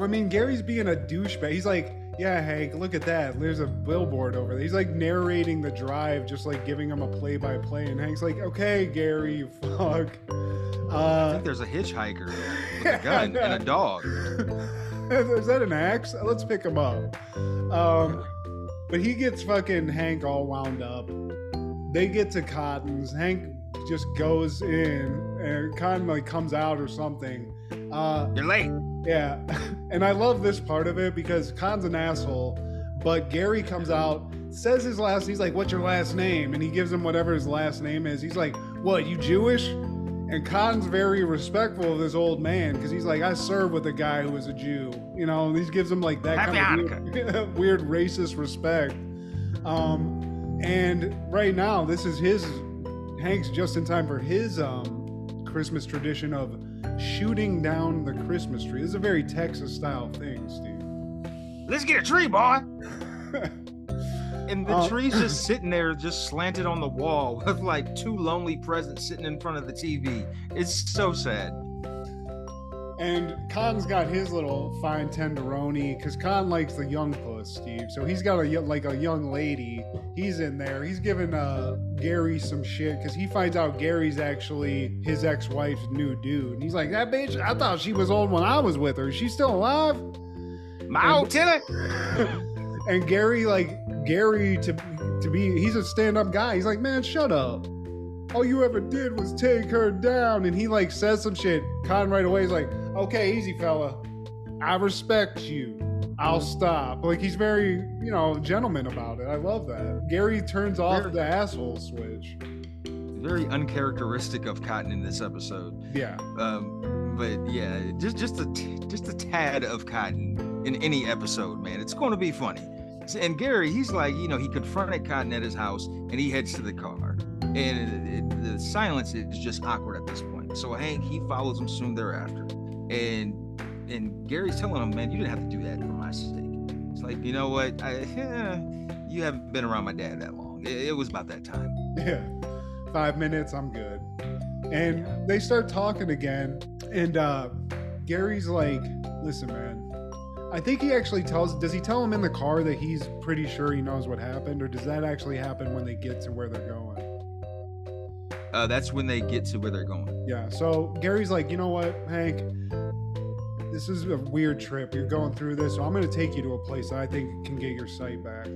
I mean, Gary's being a douchebag. He's like, yeah, Hank, look at that. There's a billboard over there. He's like narrating the drive, just like giving him a play by play. And Hank's like, okay, Gary, fuck. I Uh, think there's a hitchhiker with a gun and a dog. is that an axe? Let's pick him up. Um, but he gets fucking Hank all wound up. They get to Cotton's. Hank just goes in and Cotton like comes out or something. Uh, You're late. Yeah, and I love this part of it because Khan's an asshole, but Gary comes out, says his last. He's like, "What's your last name?" And he gives him whatever his last name is. He's like, "What? You Jewish?" And Khan's very respectful of this old man because he's like, "I served with a guy who was a Jew," you know. And he gives him like that Happy kind of weird, weird racist respect. Um, and right now, this is his Hank's just in time for his um Christmas tradition of shooting down the Christmas tree. This is a very Texas style thing, Steve. Let's get a tree, boy. And the Uh, tree's just sitting there, just slanted on the wall with like two lonely presents sitting in front of the TV. It's so sad. And Khan's got his little fine tenderoni because Khan likes the young puss, Steve. So he's got a like a young lady. He's in there. He's giving uh Gary some shit because he finds out Gary's actually his ex-wife's new dude. And he's like, "That bitch! I thought she was old when I was with her. She's still alive?" My old tenant. and Gary, like Gary, to to be, he's a stand-up guy. He's like, man, shut up. All you ever did was take her down, and he like says some shit. Con right away is like, okay, easy fella, I respect you. I'll stop. Like he's very, you know, gentleman about it. I love that. Gary turns off Very- the asshole switch. Very uncharacteristic of Cotton in this episode. Yeah. Um, but yeah, just just a t- just a tad of Cotton in any episode, man. It's going to be funny. And Gary, he's like, you know, he confronted Cotton at his house, and he heads to the car, and it, it- the silence is just awkward at this point. So Hank he follows him soon thereafter, and and Gary's telling him, man, you didn't have to do that for my sake. It's like, you know what? I, you haven't been around my dad that long. It, it was about that time. Yeah. Five minutes, I'm good. And they start talking again. And uh, Gary's like, listen, man. I think he actually tells, does he tell him in the car that he's pretty sure he knows what happened? Or does that actually happen when they get to where they're going? Uh, that's when they get to where they're going. Yeah. So Gary's like, you know what, Hank? This is a weird trip. You're going through this, so I'm going to take you to a place that I think can get your sight back.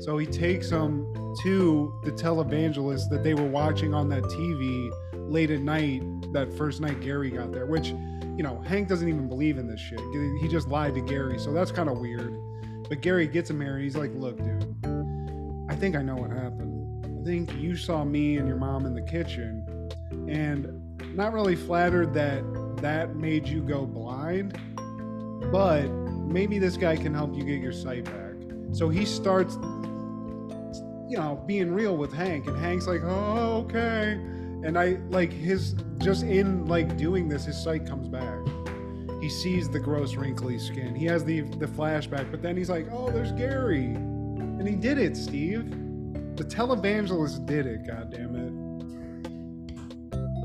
So he takes him to the televangelist that they were watching on that TV late at night, that first night Gary got there, which, you know, Hank doesn't even believe in this shit. He just lied to Gary, so that's kind of weird. But Gary gets him here, and he's like, look, dude, I think I know what happened. I think you saw me and your mom in the kitchen, and not really flattered that that made you go blind, but maybe this guy can help you get your sight back. So he starts, you know, being real with Hank, and Hank's like, oh, okay. And I like his just in like doing this, his sight comes back. He sees the gross wrinkly skin. He has the the flashback, but then he's like, oh, there's Gary, and he did it, Steve. The televangelist did it. God damn it.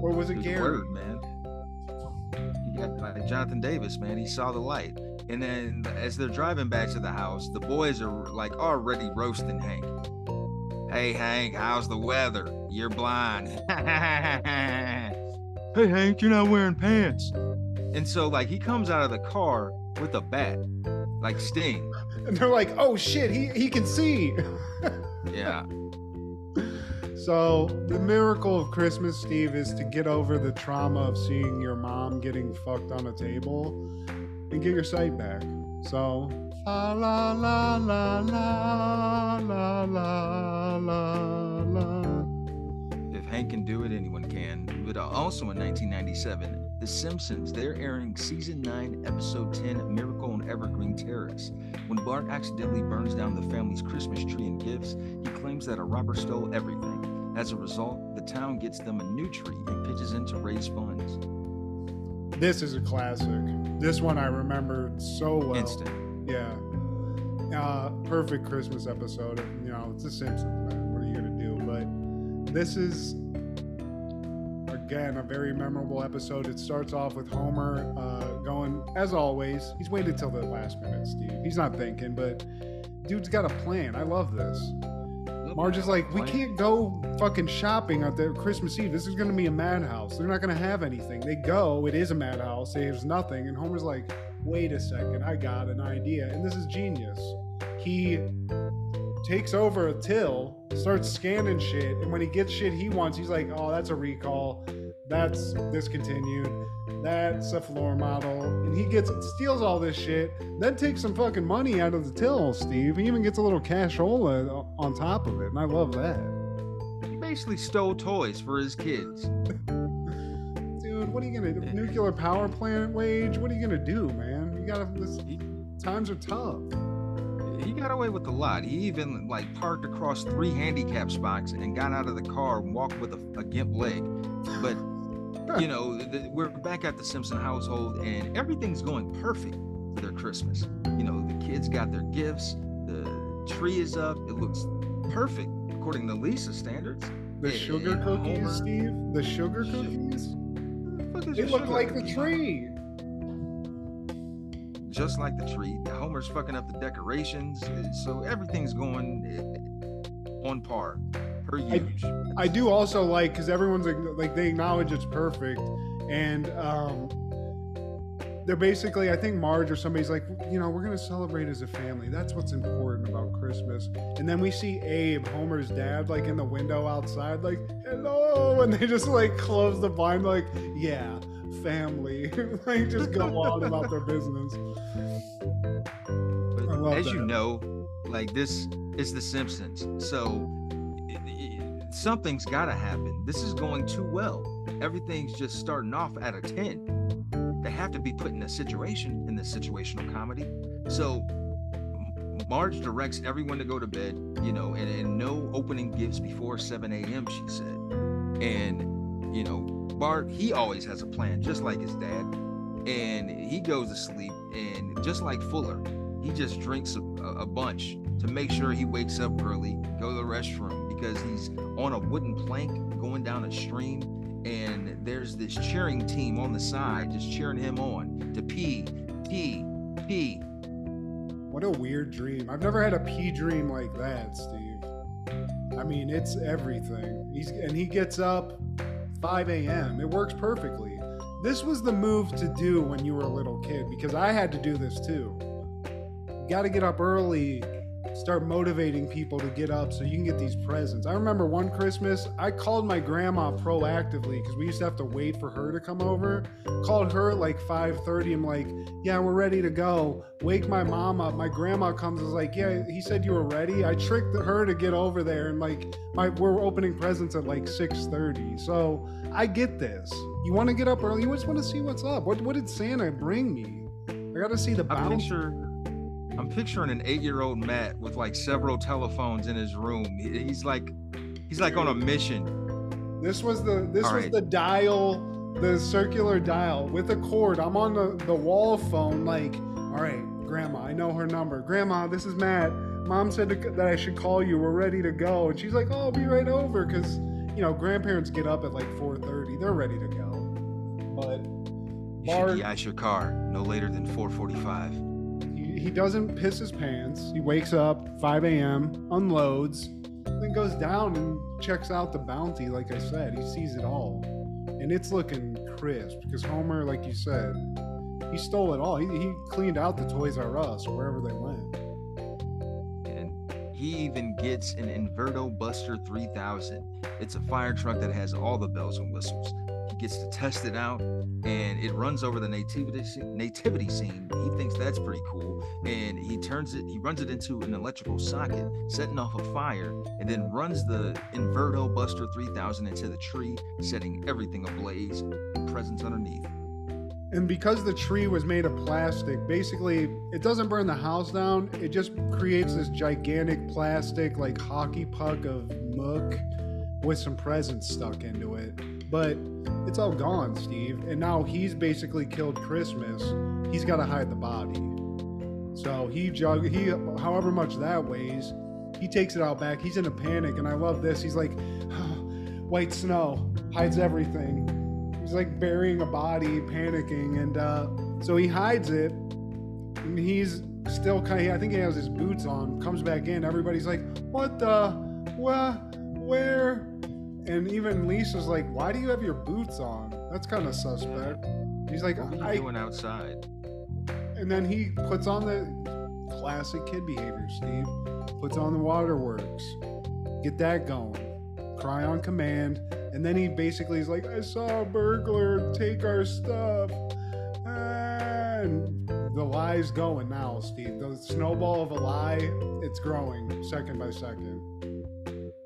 Or was it Gary? word, man. He got like Jonathan Davis, man. He saw the light. And then as they're driving back to the house, the boys are like already roasting Hank. Hey Hank, how's the weather? You're blind. hey Hank, you're not wearing pants. And so like he comes out of the car with a bat, like Sting. And they're like, oh shit, he, he can see. Yeah. So the miracle of Christmas, Steve, is to get over the trauma of seeing your mom getting fucked on a table and get your sight back. So la la la la la la la la la. If Hank can do it, anyone can. But also in 1997, The Simpsons, they're airing season 9, episode 10, Miracle on Evergreen Terrace. When Bart accidentally burns down the family's Christmas tree and gifts, he claims that a robber stole everything. As a result, the town gets them a new tree and pitches in to raise funds. This is a classic. This one I remembered so well. Instant. Yeah. Uh, perfect Christmas episode. You know, it's The Simpsons, man. What are you gonna do? But this is again a very memorable episode. It starts off with Homer uh, going, as always. He's waited till the last minute, Steve. He's not thinking, but dude's got a plan. I love this. Marge is like, we can't go fucking shopping at the Christmas Eve. This is gonna be a madhouse. They're not gonna have anything. They go, it is a madhouse. There's nothing, and Homer's like, wait a second, I got an idea, and this is genius. He takes over a till, starts scanning shit, and when he gets shit he wants, he's like, oh, that's a recall, that's discontinued, that's a floor model, and he gets steals all this shit, then takes some fucking money out of the till, Steve. He even gets a little cashola on top of it, and I love that. He basically stole toys for his kids. What are you gonna do? Nuclear power plant wage? What are you gonna do, man? You gotta. This, times are tough. He got away with a lot. He even like parked across three handicap spots and got out of the car and walked with a, a gimp leg. But you know, the, we're back at the Simpson household and everything's going perfect for their Christmas. You know, the kids got their gifts, the tree is up, it looks perfect according to Lisa's standards. The sugar cookies, Homer- Steve. The sugar cookies. Fuck is They a look like the tree. just like the tree. Homer's fucking up the decorations, uh, so everything's going uh, on par per usual. I do also like because everyone's like, like they acknowledge it's perfect, and um, they're basically, I think Marge or somebody's like, you know, we're going to celebrate as a family. That's what's important about Christmas. And then we see Abe, Homer's dad, like in the window outside, like, hello. And they just like close the blind, like, yeah, family. like, just go on about their business. But as that. you know, like, this is The Simpsons. So something's got to happen. This is going too well. Everything's just starting off at a 10 have to be put in a situation in the situational comedy. So Marge directs everyone to go to bed, you know, and, and no opening gifts before 7 a.m., she said. And, you know, Bart, he always has a plan, just like his dad. and he goes to sleep. And just like Fuller, he just drinks a, a bunch to make sure he wakes up early, go to the restroom because he's on a wooden plank going down a stream. And there's this cheering team on the side just cheering him on to pee, pee, pee. What a weird dream. I've never had a pee dream like that, Steve. I mean, it's everything. He's and he gets up 5 a.m. It works perfectly. This was the move to do when you were a little kid because I had to do this too. You got to get up early, start motivating people to get up so you can get these presents. I remember one Christmas, I called my grandma proactively because we used to have to wait for her to come over. Called her at like 5:30. I'm like, "Yeah, we're ready to go." Wake my mom up. My grandma comes is like, "Yeah, he said you were ready." I tricked her to get over there and like my we're opening presents at like 6:30. So, I get this. You want to get up early. You just want to see what's up. What what did Santa bring me? I got to see the picture, I'm picturing an eight-year-old Matt with like several telephones in his room. He's like, he's like on a mission. This was the this All was right. the dial, the circular dial with a cord. I'm on the the wall phone. Like, all right, Grandma, I know her number. Grandma, this is Matt. Mom said to, that I should call you. We're ready to go. And she's like, oh, I'll be right over because you know grandparents get up at like 4:30. They're ready to go. But You should Bart, de-ice your car no later than 4:45. He, doesn't piss his pants. He wakes up 5 a.m., unloads, then goes down and checks out the bounty. Like I said, he sees it all, and it's looking crisp because Homer, like you said, he stole it all. He, he cleaned out the Toys R Us or wherever they went. and he even gets an Inverto Buster 3000. It's a fire truck that has all the bells and whistles. Gets to test it out, and it runs over the nativity nativity scene. He thinks that's pretty cool, and he turns it. He runs it into an electrical socket, setting off a fire, and then runs the Inverto Buster 3000 into the tree, setting everything ablaze. Presents underneath. And because the tree was made of plastic, basically it doesn't burn the house down. It just creates this gigantic plastic like hockey puck of muck with some presents stuck into it. But it's all gone, Steve. And now he's basically killed Christmas. He's got to hide the body. So he jug he however much that weighs, he takes it out back. He's in a panic and I love this. He's like white snow hides everything. He's like burying a body, panicking, and uh, so he hides it. And he's still kind of, I think he has his boots on. Comes back in. Everybody's like, "What the? What? Where?" And even Lisa's like, "Why do you have your boots on? That's kind of suspect." He's like, What are you "I." doing outside? And then he puts on the classic kid behavior. Steve puts on the waterworks. Get that going. Cry on command. And then he basically is like, I saw a burglar take our stuff. And the lie's going now, Steve. The snowball of a lie, it's growing second by second.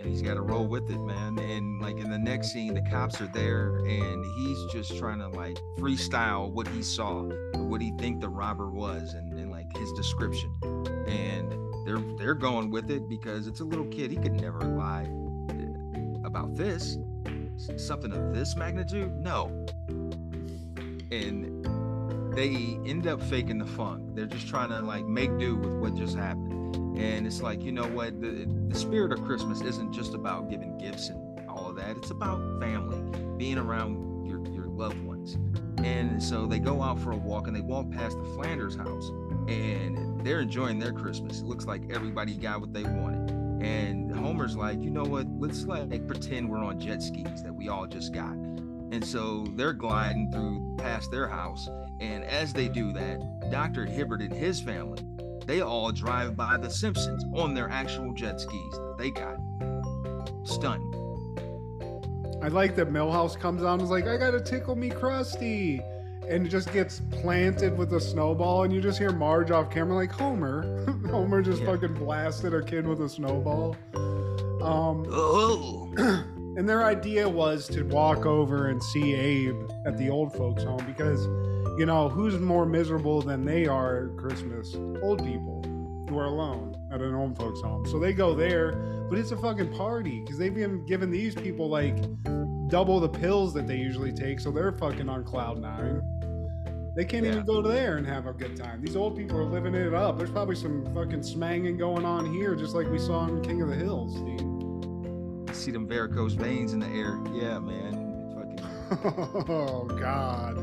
And he's got to roll with it, man. And like in the next scene, the cops are there, and he's just trying to like freestyle what he saw, what he think the robber was, and, and like his description. And they're they're going with it because it's a little kid. He could never lie eh, about this, something of this magnitude. No. And they end up faking the funk. They're just trying to like make do with what just happened. And it's like, you know what? The, the spirit of Christmas isn't just about giving gifts and all of that. It's about family, being around your, your loved ones. And so they go out for a walk and they walk past the Flanders house and they're enjoying their Christmas. It looks like everybody got what they wanted. And Homer's like, you know what? Let's like pretend we're on jet skis that we all just got. And so they're gliding through past their house. And as they do that, Dr. Hibbert and his family they all drive by the Simpsons on their actual jet skis that they got. Stunned. I like that Milhouse comes out and is like, I gotta tickle me Krusty. And just gets planted with a snowball, and you just hear Marge off camera like Homer. Homer just Yeah. fucking blasted a kid with a snowball. Um, Oh, and their idea was to walk over and see Abe at the old folks' home because, you know, who's more miserable than they are at Christmas? Old people who are alone at an old folks' home. So they go there, but it's a fucking party because they've been giving these people like double the pills that they usually take, so they're fucking on cloud nine. They can't Yeah. even go to there and have a good time. These old people are living it up. There's probably some fucking smanging going on here, just like we saw in King of the Hills, Steve. You see them varicose veins in the air. Yeah, man. Fucking oh God.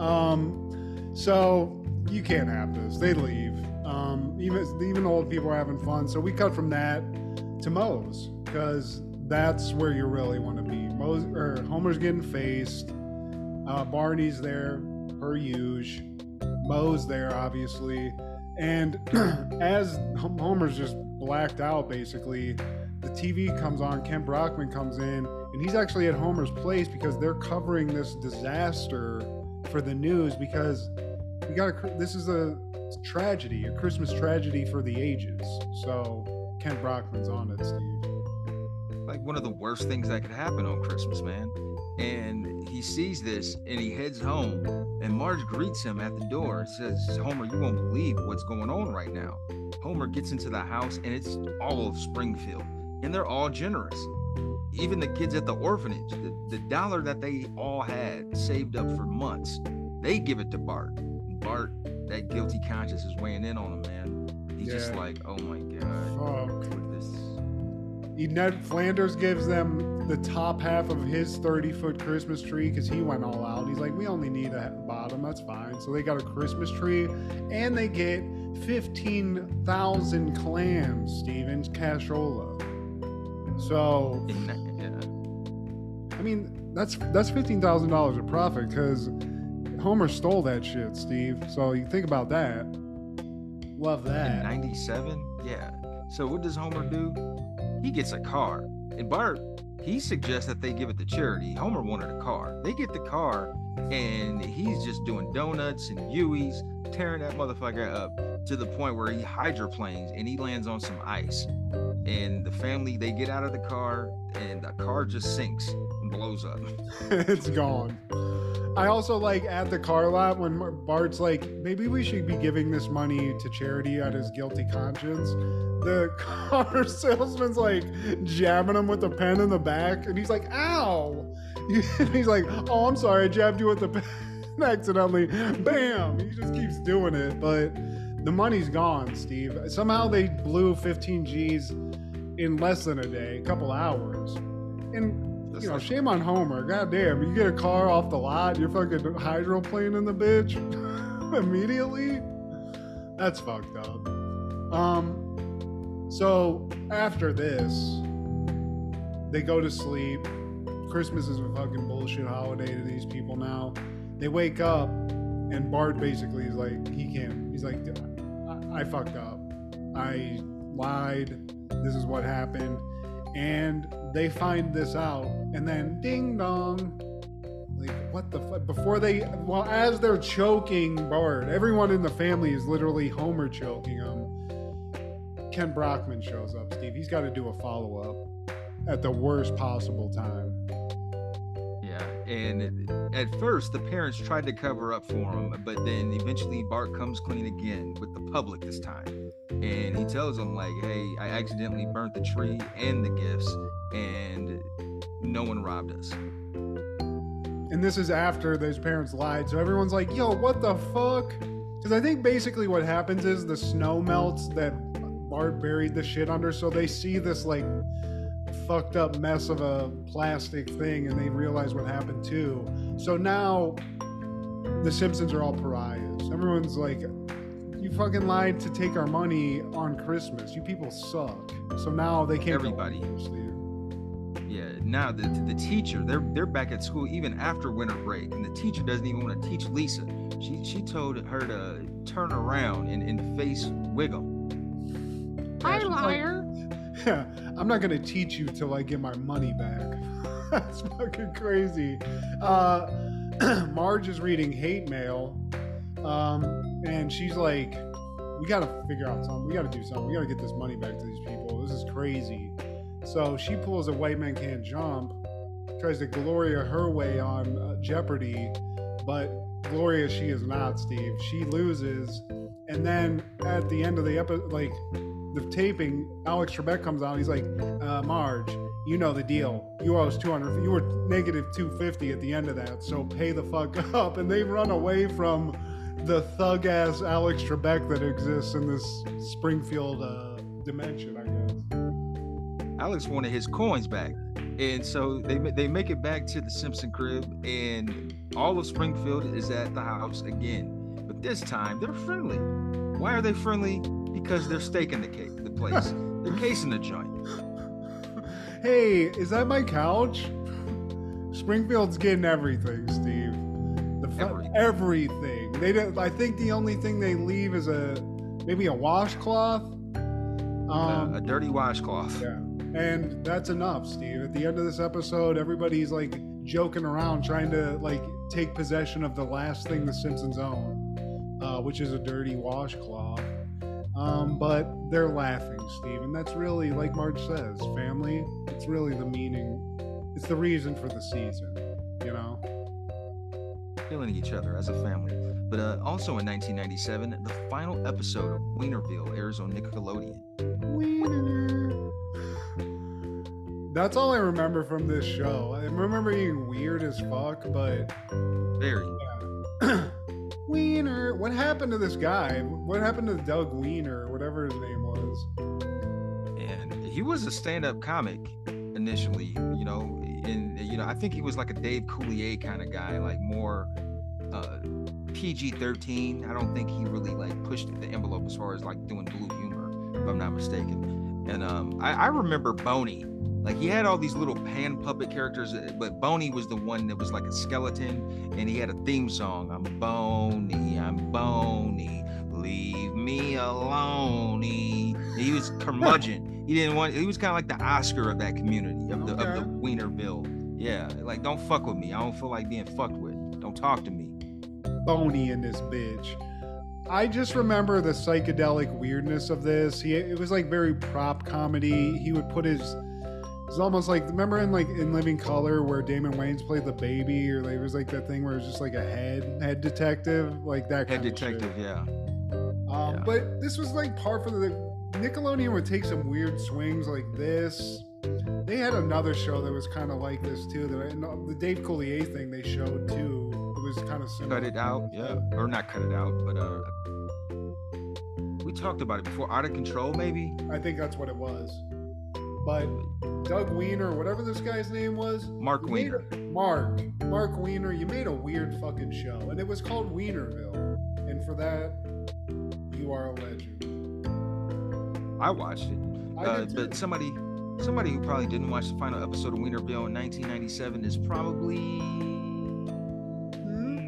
Um, so you can't have this. They leave. Um, even even old people are having fun. So we cut from that to Moe's because that's where you really want to be. Moe's or Homer's getting faced. Uh, Barney's there per usual. Moe's there obviously, and as Homer's just blacked out basically, the TV comes on. Kent Brockman comes in, and he's actually at Homer's place because they're covering this disaster for the news because we got a this is a tragedy, a Christmas tragedy for the ages. So Kent Brockman's on it, Steve. like one of the worst things that could happen on Christmas, man. And he sees this and he heads home. And Marge greets him at the door. and Says, Homer, you won't believe what's going on right now. Homer gets into the house and it's all of Springfield. And they're all generous. Even the kids at the orphanage, the, the dollar that they all had saved up for months, they give it to Bart. Bart, that guilty conscience is weighing in on him, man. He's just like, oh my God. Fuck. This. He, Ned Flanders gives them the top half of his 30 foot Christmas tree because he went all out. He's like, we only need a bottom, that's fine. So they got a Christmas tree and they get 15,000 clams, Stevens, cashola. So, yeah. I mean, that's that's $15,000 of profit because Homer stole that shit, Steve. So you think about that. Love that. 97 yeah so what does homer do he gets a car and bart he suggests that they give it to charity. Homer wanted a car. They get the car and he's just doing donuts and Huey's, tearing that motherfucker up to the point where he hydroplanes and he lands on some ice. And the family they get out of the car and the car just sinks and blows up. It's gone. I also like at the car lot when Bart's like, maybe we should be giving this money to charity out of his guilty conscience. The car salesman's like jabbing him with the pen in the back, and he's like, ow. he's like, oh, I'm sorry, I jabbed you with the pen accidentally. Bam. He just keeps doing it. But the money's gone, Steve. Somehow they blew 15 G's in less than a day, a couple hours. And you know, shame on Homer. God damn, you get a car off the lot, you're fucking hydroplaning the bitch immediately. That's fucked up. Um, so after this, they go to sleep. Christmas is a fucking bullshit holiday to these people now. They wake up, and Bart basically is like, he can't. He's like, I, I fucked up. I lied. This is what happened. And they find this out, and then ding dong. Like, what the? Before they, well, as they're choking Bart, everyone in the family is literally Homer choking him. Kent Brockman shows up, Steve. He's got to do a follow up at the worst possible time. And at first the parents tried to cover up for him, but then eventually Bart comes clean again with the public this time, and he tells them like, "Hey, I accidentally burnt the tree and the gifts, and no one robbed us." And this is after those parents lied. So everyone's like, yo, what the fuck? Because I think basically what happens is the snow melts that Bart buried the shit under. So they see this like fucked up mess of a plastic thing and they realize what happened too. So now the Simpsons are all pariahs. Everyone's like, you fucking lied to take our money on Christmas. You people suck. So now they can't. Everybody. Steve. Yeah, now the the teacher they're they're back at school even after winter break, and the teacher doesn't even want to teach Lisa. She she told her to turn around and, and face Wiggum. Hi, liar. I'm not gonna teach you till I get my money back. That's fucking crazy. Uh, Marge is reading hate mail, um, and she's like, "We gotta figure out something. We gotta do something. We gotta get this money back to these people. This is crazy." So she pulls a white man can't jump, tries to Gloria her way on uh, Jeopardy, but Gloria she is not. Steve, she loses, and then at the end of the episode, like the taping, Alex Trebek comes out. He's like, uh, Marge, you know the deal. You owe us 200. You were negative 250 at the end of that, so pay the fuck up. And they run away from the thug ass Alex Trebek that exists in this Springfield uh, dimension, I guess. Alex wanted his coins back, and so they they make it back to the Simpson crib, and all of Springfield is at the house again. But this time they're friendly. Why are they friendly? Because they're staking the cake, the place. they're casing the joint. Hey, is that my couch? Springfield's getting everything, Steve. The Everything. everything. They don't. I think the only thing they leave is a maybe a washcloth. Um, Uh, a dirty washcloth. yeah, and that's enough, Steve. At the end of this episode, everybody's like joking around, trying to like take possession of the last thing the Simpsons own, uh, which is a dirty washcloth. Um, but they're laughing, Steve, and that's really, like Marge says, family. It's really the meaning. It's the reason for the season, you know. killing each other as a family. But uh, also in 1997, the final episode of Wienerville airs on Nickelodeon. Wiener. That's all I remember from this show. I remember being weird as fuck, but Very. Wiener. What happened to this guy? What happened to Doug Wiener, whatever his name was? And he was a stand-up comic initially, you know, and you know, I think he was like a Dave Coulier kind of guy, like more uh, PG-13. I don't think he really like pushed the envelope as far as like doing blue humor, if I'm not mistaken. And um, I, I remember Boney. Like he had all these little pan puppet characters, uh, but Boney was the one that was like a skeleton, and he had a theme song. I'm Boney, I'm Boney, leave me alone. He was curmudgeon. he didn't want. He was kind of like the Oscar of that community of the of the Okay. Wienerville. Yeah, like don't fuck with me. I don't feel like being fucked with. Don't talk to me. Boney in this bitch. I just remember the psychedelic weirdness of this. He it was like very prop comedy. He would put his it's almost like remember in like in Living Color where Damon Wayans played the baby, or there was like that thing where it was just like a head head detective, like that Head kind of shit. detective. Yeah. Um, Yeah. But this was like par for the Nickelodeon would take some weird swings like this. They had another show that was kind of like this too. The, the Dave Coulier thing they showed too. It was kind of similar. cut it out yeah or not cut it out but uh we talked about it before out of control maybe I think that's what it was. But Doug Weiner, whatever this guy's name was, mark Wiener. a- Mark, Mark Weiner, you made a weird fucking show, and it was called Wienerville, and for that, you are a legend. i watched it I uh, but somebody somebody who probably didn't watch the final episode of wienerville in 1997 is probably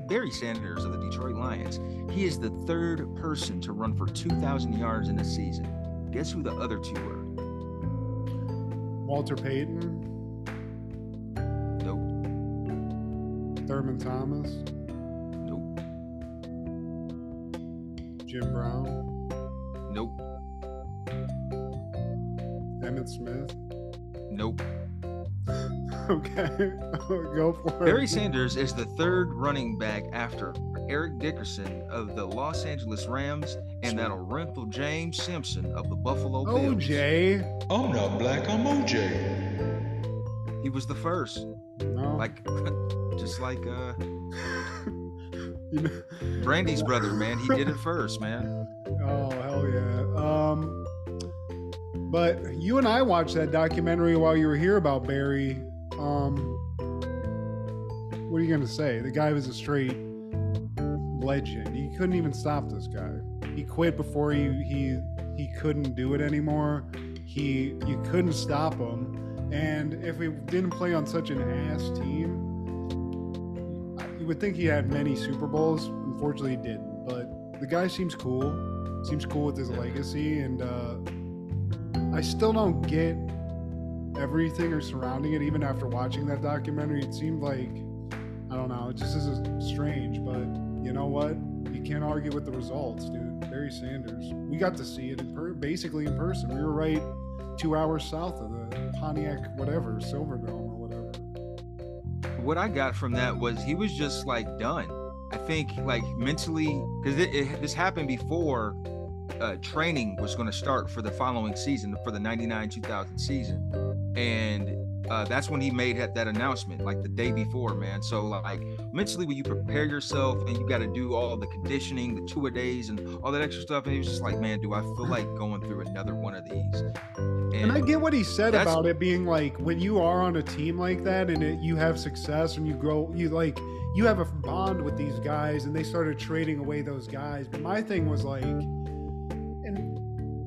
barry sanders of the detroit lions he is the third person to run for 2000 yards in a season guess who the other two were Walter Payton, nope. Thurman Thomas, nope. Jim Brown, nope. Emmitt Smith. nope. Okay, go for it. Barry Sanders is the third running back after Eric Dickerson of the Los Angeles Rams and that Orenthal James Simpson of the Buffalo Bills. OJ. I'm not black, I'm OJ. He was the first. No. Like just like uh You know- Brandy's brother, man. He did it first, man. Oh hell yeah. Um, but you and I watched that documentary while you were here about Barry. Um, what are you gonna say? The guy was a straight legend. He couldn't even stop this guy. He quit before he he he couldn't do it anymore. He you couldn't stop him. And if he didn't play on such an ass team, you would think he had many Super Bowls. Unfortunately, he didn't. But the guy seems cool. Seems cool with his legacy, and uh, I still don't get everything or surrounding it. Even after watching that documentary, it seemed like I don't know. It just is strange. But you know what? You can't argue with the results, dude. Barry Sanders. We got to see it in per- basically in person. We were right two hours south of the Pontiac, whatever Silverdome or whatever. What I got from that was he was just like done. I think like mentally because this happened before uh, training was going to start for the following season for the 99 2000 season and uh, that's when he made that, that announcement, like the day before, man. So like mentally, when you prepare yourself and you got to do all the conditioning, the two a days, and all that extra stuff, and he was just like, man, do I feel like going through another one of these? And I get what he said about it being like when you are on a team like that and it, you have success and you grow, you like you have a bond with these guys, and they started trading away those guys. But my thing was like, and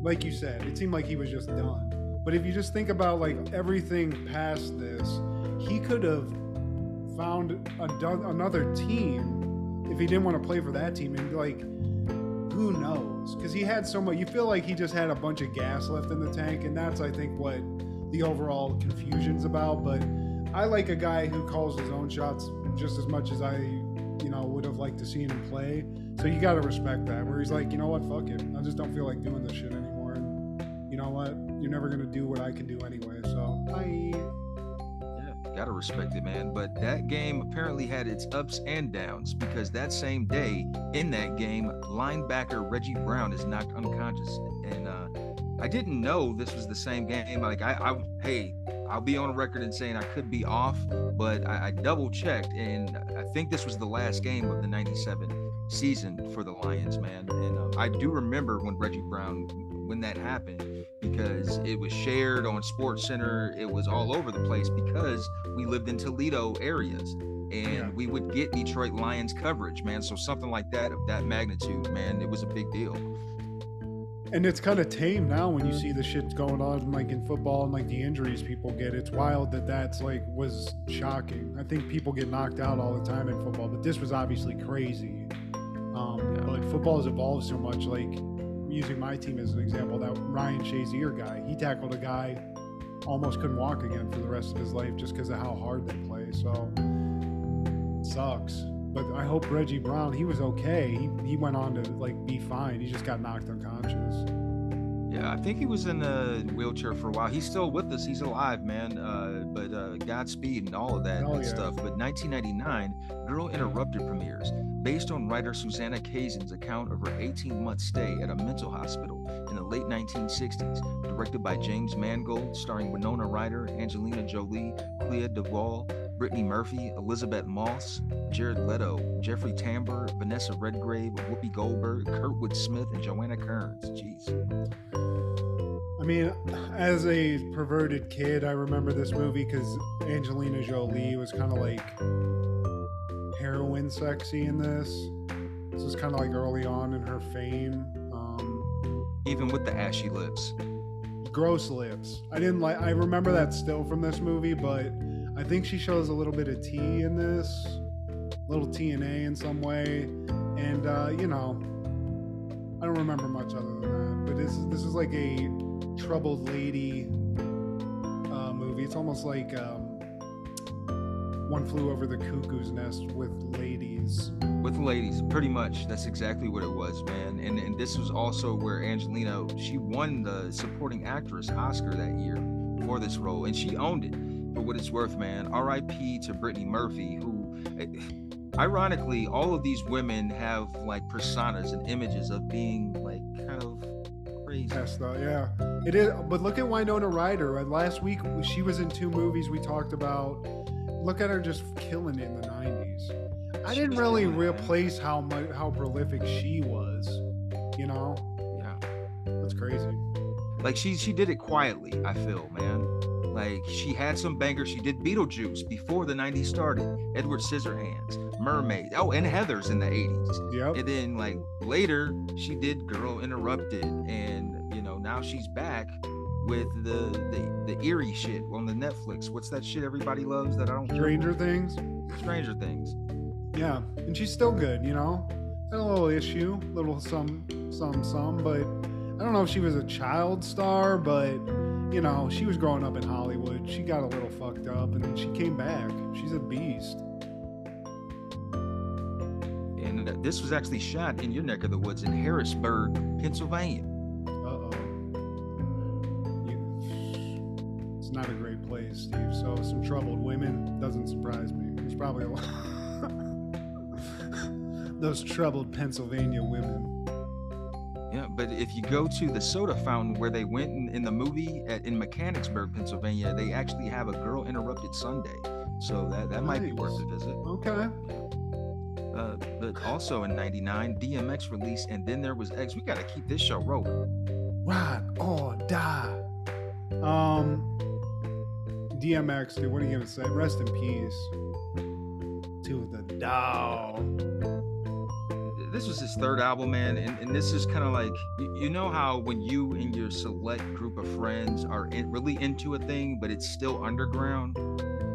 like you said, it seemed like he was just done. But if you just think about like everything past this, he could have found a, another team if he didn't want to play for that team, and like who knows? Because he had so much. You feel like he just had a bunch of gas left in the tank, and that's I think what the overall confusion's about. But I like a guy who calls his own shots just as much as I, you know, would have liked to see him play. So you got to respect that. Where he's like, you know what, fuck it. I just don't feel like doing this shit anymore. And you know what? You're never gonna do what I can do anyway. So. Yeah, gotta respect it, man. But that game apparently had its ups and downs because that same day in that game, linebacker Reggie Brown is knocked unconscious, and uh, I didn't know this was the same game. Like I, I hey, I'll be on record and saying I could be off, but I, I double checked, and I think this was the last game of the '97 season for the Lions, man. And um, I do remember when Reggie Brown when that happened because it was shared on Sports Center. It was all over the place because we lived in Toledo areas and Yeah. we would get Detroit Lions coverage, man. So something like that of that magnitude, man, it was a big deal. And it's kind of tame now when you see the shit going on, like in football and like the injuries people get. It's wild that that's like was shocking. I think people get knocked out all the time in football, but this was obviously crazy. Um, But football has evolved so much. Like using my team as an example, that Ryan Shazier guy, he tackled a guy almost couldn't walk again for the rest of his life just because of how hard they play. So sucks. But I hope Reggie Brown, he was okay. He, he went on to like be fine. He just got knocked unconscious. Yeah, I think he was in a wheelchair for a while. He's still with us. He's alive, man. Uh, but uh, Godspeed and all of that good yeah. stuff. But 1999, Girl Interrupted premieres, based on writer Susanna Kaysen's account of her 18-month stay at a mental hospital in the late 1960s. Directed by James Mangold, starring Winona Ryder, Angelina Jolie, Clea Duvall, Brittany Murphy, Elisabeth Moss, Jared Leto, Jeffrey Tambor, Vanessa Redgrave, Whoopi Goldberg, Kurtwood Smith, and Joanna Kerns. Jeez. I mean, as a perverted kid, I remember this movie because Angelina Jolie was kind of like heroin sexy in this. This was kind of like early on in her fame. Um, Even with the ashy lips. gross lips. I didn't like. I remember that still from this movie, but I think she shows a little bit of T in this, A little TNA in some way, and uh, you know, I don't remember much other than that. But this is this is like a troubled lady uh, movie. It's almost like um, One Flew Over the Cuckoo's Nest with ladies. with ladies pretty much that's exactly what it was man and and this was also where angelina she won the supporting actress oscar that year for this role and she owned it for what it's worth man rip to brittany murphy who eh, ironically all of these women have like personas and images of being like kind of crazy though, yeah. It is, but look at Winona Ryder. Last week she was in two movies we talked about. Look at her just killing it in the '90s. I She didn't really replace how much how prolific she was. You know, yeah that's crazy. like she she did it quietly i feel man like she had some bangers. She did beetlejuice before the 90s started. Edward scissorhands mermaid. Oh and heathers in the 80s Yep. and then like later she did girl interrupted. And you know now she's back with the the, the eerie shit on the netflix. What's that shit everybody loves that i don't care Stranger Things. stranger things. Yeah, and she's still good. You know, had a little issue, little some some some, but I don't know if she was a child star, but you know, she was growing up in Hollywood. She got a little fucked up, and then she came back. She's a beast. and uh, this was actually shot in your neck of the woods in harrisburg pennsylvania Uh oh. It's not a great place, Steve. So some troubled women doesn't surprise me. There's probably a lot. Those troubled Pennsylvania women. Yeah, but if you go to the soda fountain where they went in, in the movie at, in Mechanicsburg, Pennsylvania, they actually have a Girl Interrupted sundae. So that, that might be worth a visit. Okay. Uh, but also in 99, DMX released And Then There Was X. We got to keep this show rolling. Ride or die. Um, DMX, dude, what are you gonna say? Rest in peace to the dog. This was his third album, man. And, and this is kind of like, you, know how when you and your select group of friends are in, really into a thing, but it's still underground?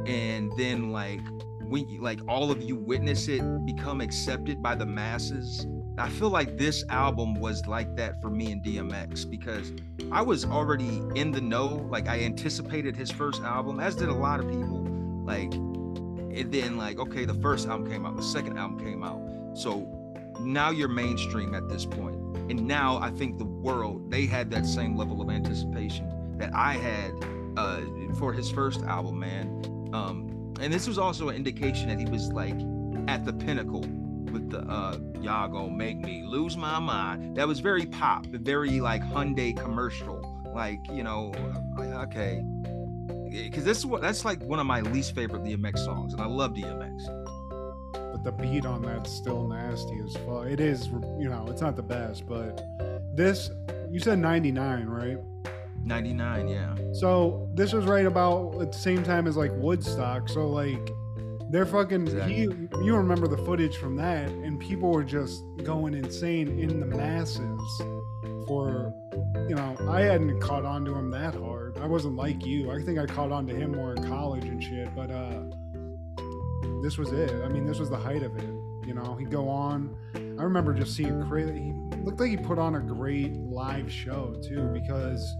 And then, like, when like all of you witness it become accepted by the masses. I feel like this album was like that for me and DMX because I was already in the know. Like I anticipated his first album, as did a lot of people. Like, and then like, okay, the first album came out, the second album came out. So now you're mainstream at this point. And now I think the world, they had that same level of anticipation that I had uh, for his first album, man. Um, and this was also an indication that he was like at the pinnacle with the uh y'all gonna make me lose my mind that was very pop very like hyundai commercial like you know okay because this is what that's like one of my least favorite dmx songs and i love dmx But the beat on that's still nasty as fuck. It is, you know, it's not the best, but this, you said 99, right? 99 yeah So this was right about at the same time as like Woodstock. So like they're fucking he you remember the footage from that and people were just going insane in the masses for you know, I hadn't caught on to him that hard. I wasn't like you. I think I caught on to him more in college and shit, but uh this was it. I mean, this was the height of it. You know, he'd go on. I remember just seeing crazy. He looked like he put on a great live show too, because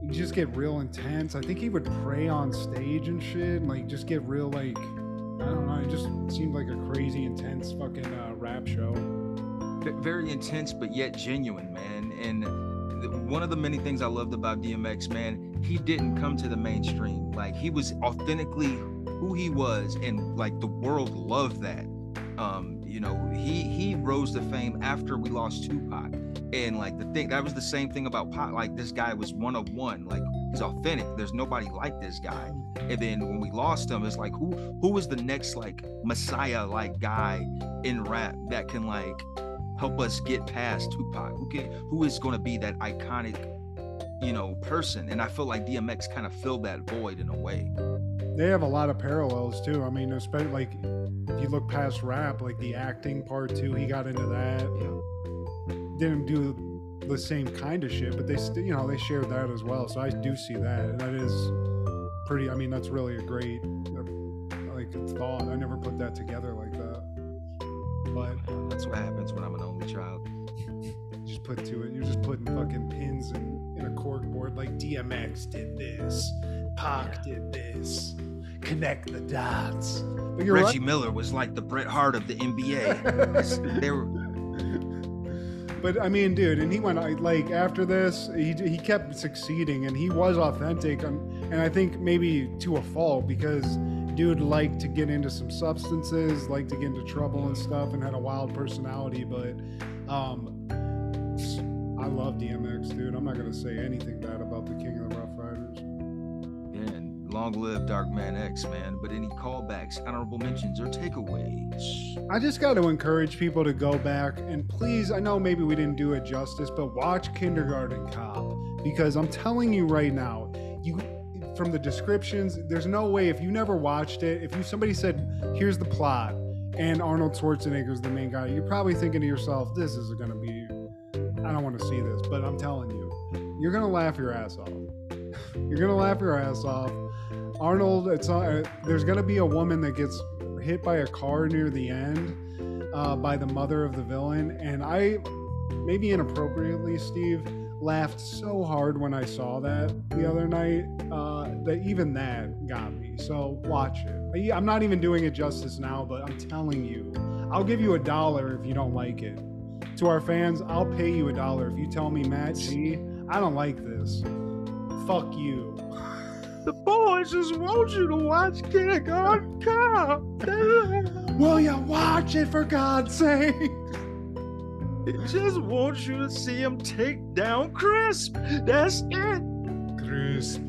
he just get real intense. I think he would pray on stage and shit, and like just get real like I don't know. It just seemed like a crazy intense fucking uh, rap show. Very intense but yet genuine man and one of the many things i loved about dmx man he didn't come to the mainstream. Like he was authentically who he was and like the world loved that. Um you know he he rose to fame after we lost tupac. And like the thing that was the same thing about pop like this guy was one of one. Like he's authentic. There's nobody like this guy. And then when we lost him it's like who who was the next like messiah like guy in rap that can like help us get past Tupac? Who can who is going to be that iconic, you know, person? And I feel like DMX kind of filled that void in a way. They have a lot of parallels too. I mean, especially like if you look past rap, like the acting part too, he got into that. Didn't do the same kind of shit, but they still, you know, they shared that as well. So I do see that. And that is pretty. I mean, that's really a great uh, like thought. I never put that together like that. But that's what happens when only child. Just put to it. You're just putting fucking pins in, in a cork board like DMX did this, Pac did this. Connect the dots. But you're Reggie right. Miller was like the Bret Hart of the NBA. they were But I mean, dude, and he went like after this, he he kept succeeding, and he was authentic, and, and I think maybe to a fault because dude liked to get into some substances, liked to get into trouble and stuff, and had a wild personality. But um, I love DMX, dude. I'm not gonna say anything bad about the King of the Ruff Ryders. and long live Dark Man X, man. But any callbacks, honorable mentions, or takeaways? I just got to encourage people to go back and please, I know maybe we didn't do it justice, but watch Kindergarten Cop because I'm telling you right now, you from the descriptions, there's no way if you never watched it, if you somebody said, "Here's the plot," and Arnold Schwarzenegger's the main guy, you're probably thinking to yourself, "This is going to be I don't want to see this," but I'm telling you, you're going to laugh your ass off. you're going to laugh your ass off. Arnold, it's uh, there's going to be a woman that gets hit by a car near the end uh, by the mother of the villain, and I, maybe inappropriately, Steve, laughed so hard when I saw that the other night uh, that even that got me. So watch it. I'm not even doing it justice now, but I'm telling you, I'll give you a dollar if you don't like it. To our fans, I'll pay you a dollar if you tell me, Matt G, I don't like this. Fuck you. The boys just want you to watch Kindergarten Cop. Will you watch it for God's sake? Just want you to see him take down Crisp. That's it. Crisp.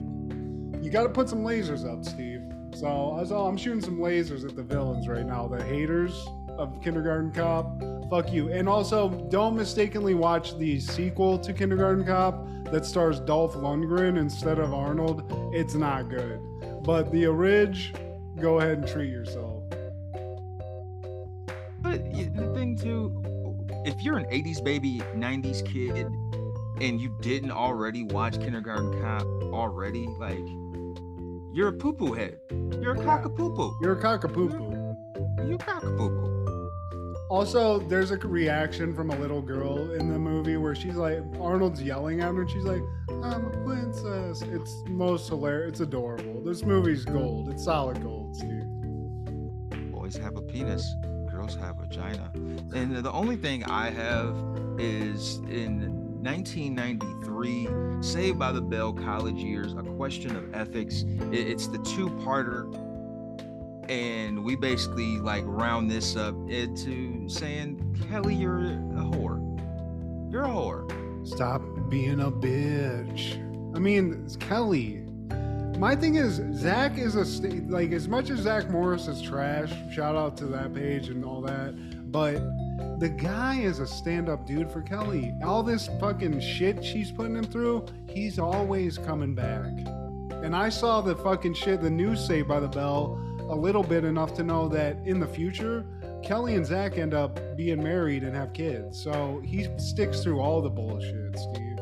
You got to put some lasers up, Steve. So I'm shooting some lasers at the villains right now, the haters of Kindergarten Cop. Fuck you. And also, don't mistakenly watch the sequel to Kindergarten Cop that stars Dolph Lundgren instead of Arnold. It's not good. But the orig, go ahead and treat yourself. If you're an 80s baby, 90s kid, and you didn't already watch Kindergarten Cop already, like you're a poo poo head. You're a cock a poo poo. You're a cockapoo You cock a. Also, there's a reaction from a little girl in the movie where she's like, Arnold's yelling at her, and she's like, "I'm a princess." It's most hilarious. It's adorable. This movie's gold. It's solid gold, Steve. Boys have a penis, girls have a vagina. And the only thing I have is in 1993, Saved by the Bell college years, A Question of Ethics. It's the two parter. And we basically like round this up into saying, Kelly, you're a whore. You're a whore. Stop being a bitch. I mean, it's Kelly. My thing is, Zack is a st- like as much as Zack Morris is trash. Shout out to that page and all that, but the guy is a stand-up dude for Kelly. All this fucking shit she's putting him through, he's always coming back. And I saw the fucking shit the news say by the bell a little bit enough to know that in the future, Kelly and Zack end up being married and have kids. So he sticks through all the bullshit, Steve.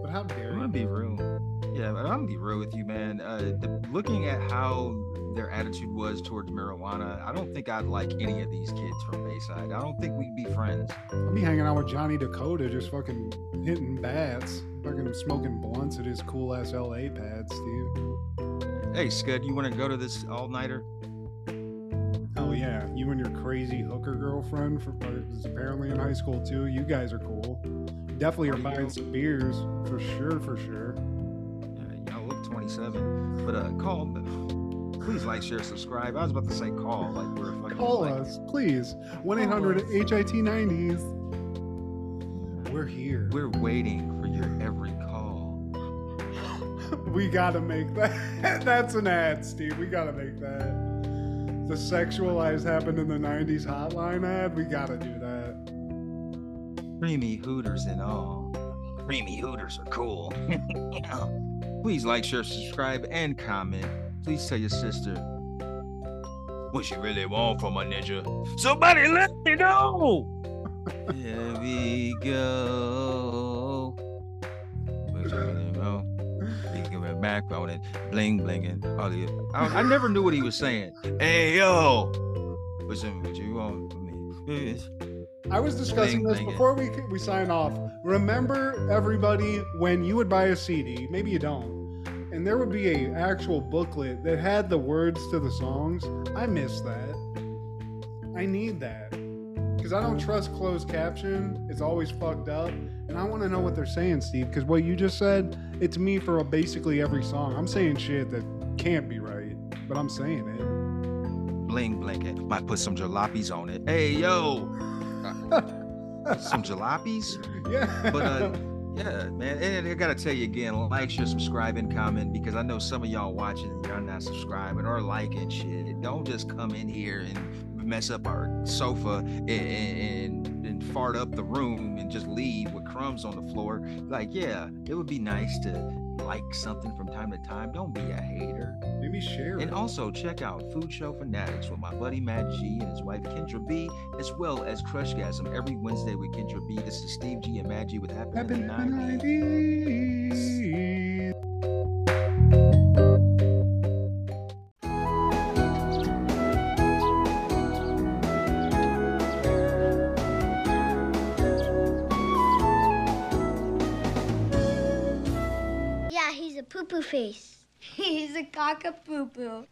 But how dare I'm you? gonna be real. Yeah, but I'm gonna be real with you, man. Uh, the, looking at how their attitude was towards marijuana, I don't think I'd like any of these kids from Bayside. I don't think we'd be friends. I'll be hanging out with Johnny Dakota, just fucking hitting bats, fucking smoking blunts at his cool ass LA pad, Steve. Hey, Scud, you want to go to this all nighter? Oh yeah, you and your crazy hooker girlfriend for is apparently in high school too. You guys are cool. Definitely are buying some beers for sure, for sure. Yeah, y'all look 27, but uh, call. Please like, share, subscribe. I was about to say call, like we're fucking. Call like, us, please. 1 800 HIT 90s. We're here. We're waiting for your every call. we gotta make that. That's an ad, Steve. We gotta make that. The sexualized happened in the 90s hotline ad. We gotta do that. Creamy Hooters and all. Creamy Hooters are cool. Yeah. Please like, share, subscribe, and comment. Please tell your sister what you really want from a ninja. Somebody let me know. Here we go. What you really want? You give me back on it, bling blinging. All the, I, I never knew what he was saying. Hey yo, what's up? What you want from me? I was discussing this before we we sign off. Remember, everybody, when you would buy a CD, maybe you don't, and there would be a actual booklet that had the words to the songs. I miss that. I need that because I don't trust closed caption. It's always fucked up, and I want to know what they're saying, Steve. Because what you just said, it's me for basically every song. I'm saying shit that can't be right, but I'm saying it. bling blinking. Might put some jalopies on it. Hey yo, some jalopies. Yeah. But uh, yeah, man. And I gotta tell you again, like, share, subscribe, and comment because I know some of y'all watching y'all not subscribing or liking shit. Don't just come in here and mess up our sofa and, and, and fart up the room and just leave with crumbs on the floor. Like, yeah, it would be nice to like something from time to time. Don't be a hater. Maybe share. And also check out Food Show Fanatics with my buddy Matt G and his wife Kendra B, as well as Crushgasm every Wednesday with Kendra B. This is Steve G and Matt G with Happy in the 90s. 90s. Yeah, he's a poo poo face. He's a cockapoo poo.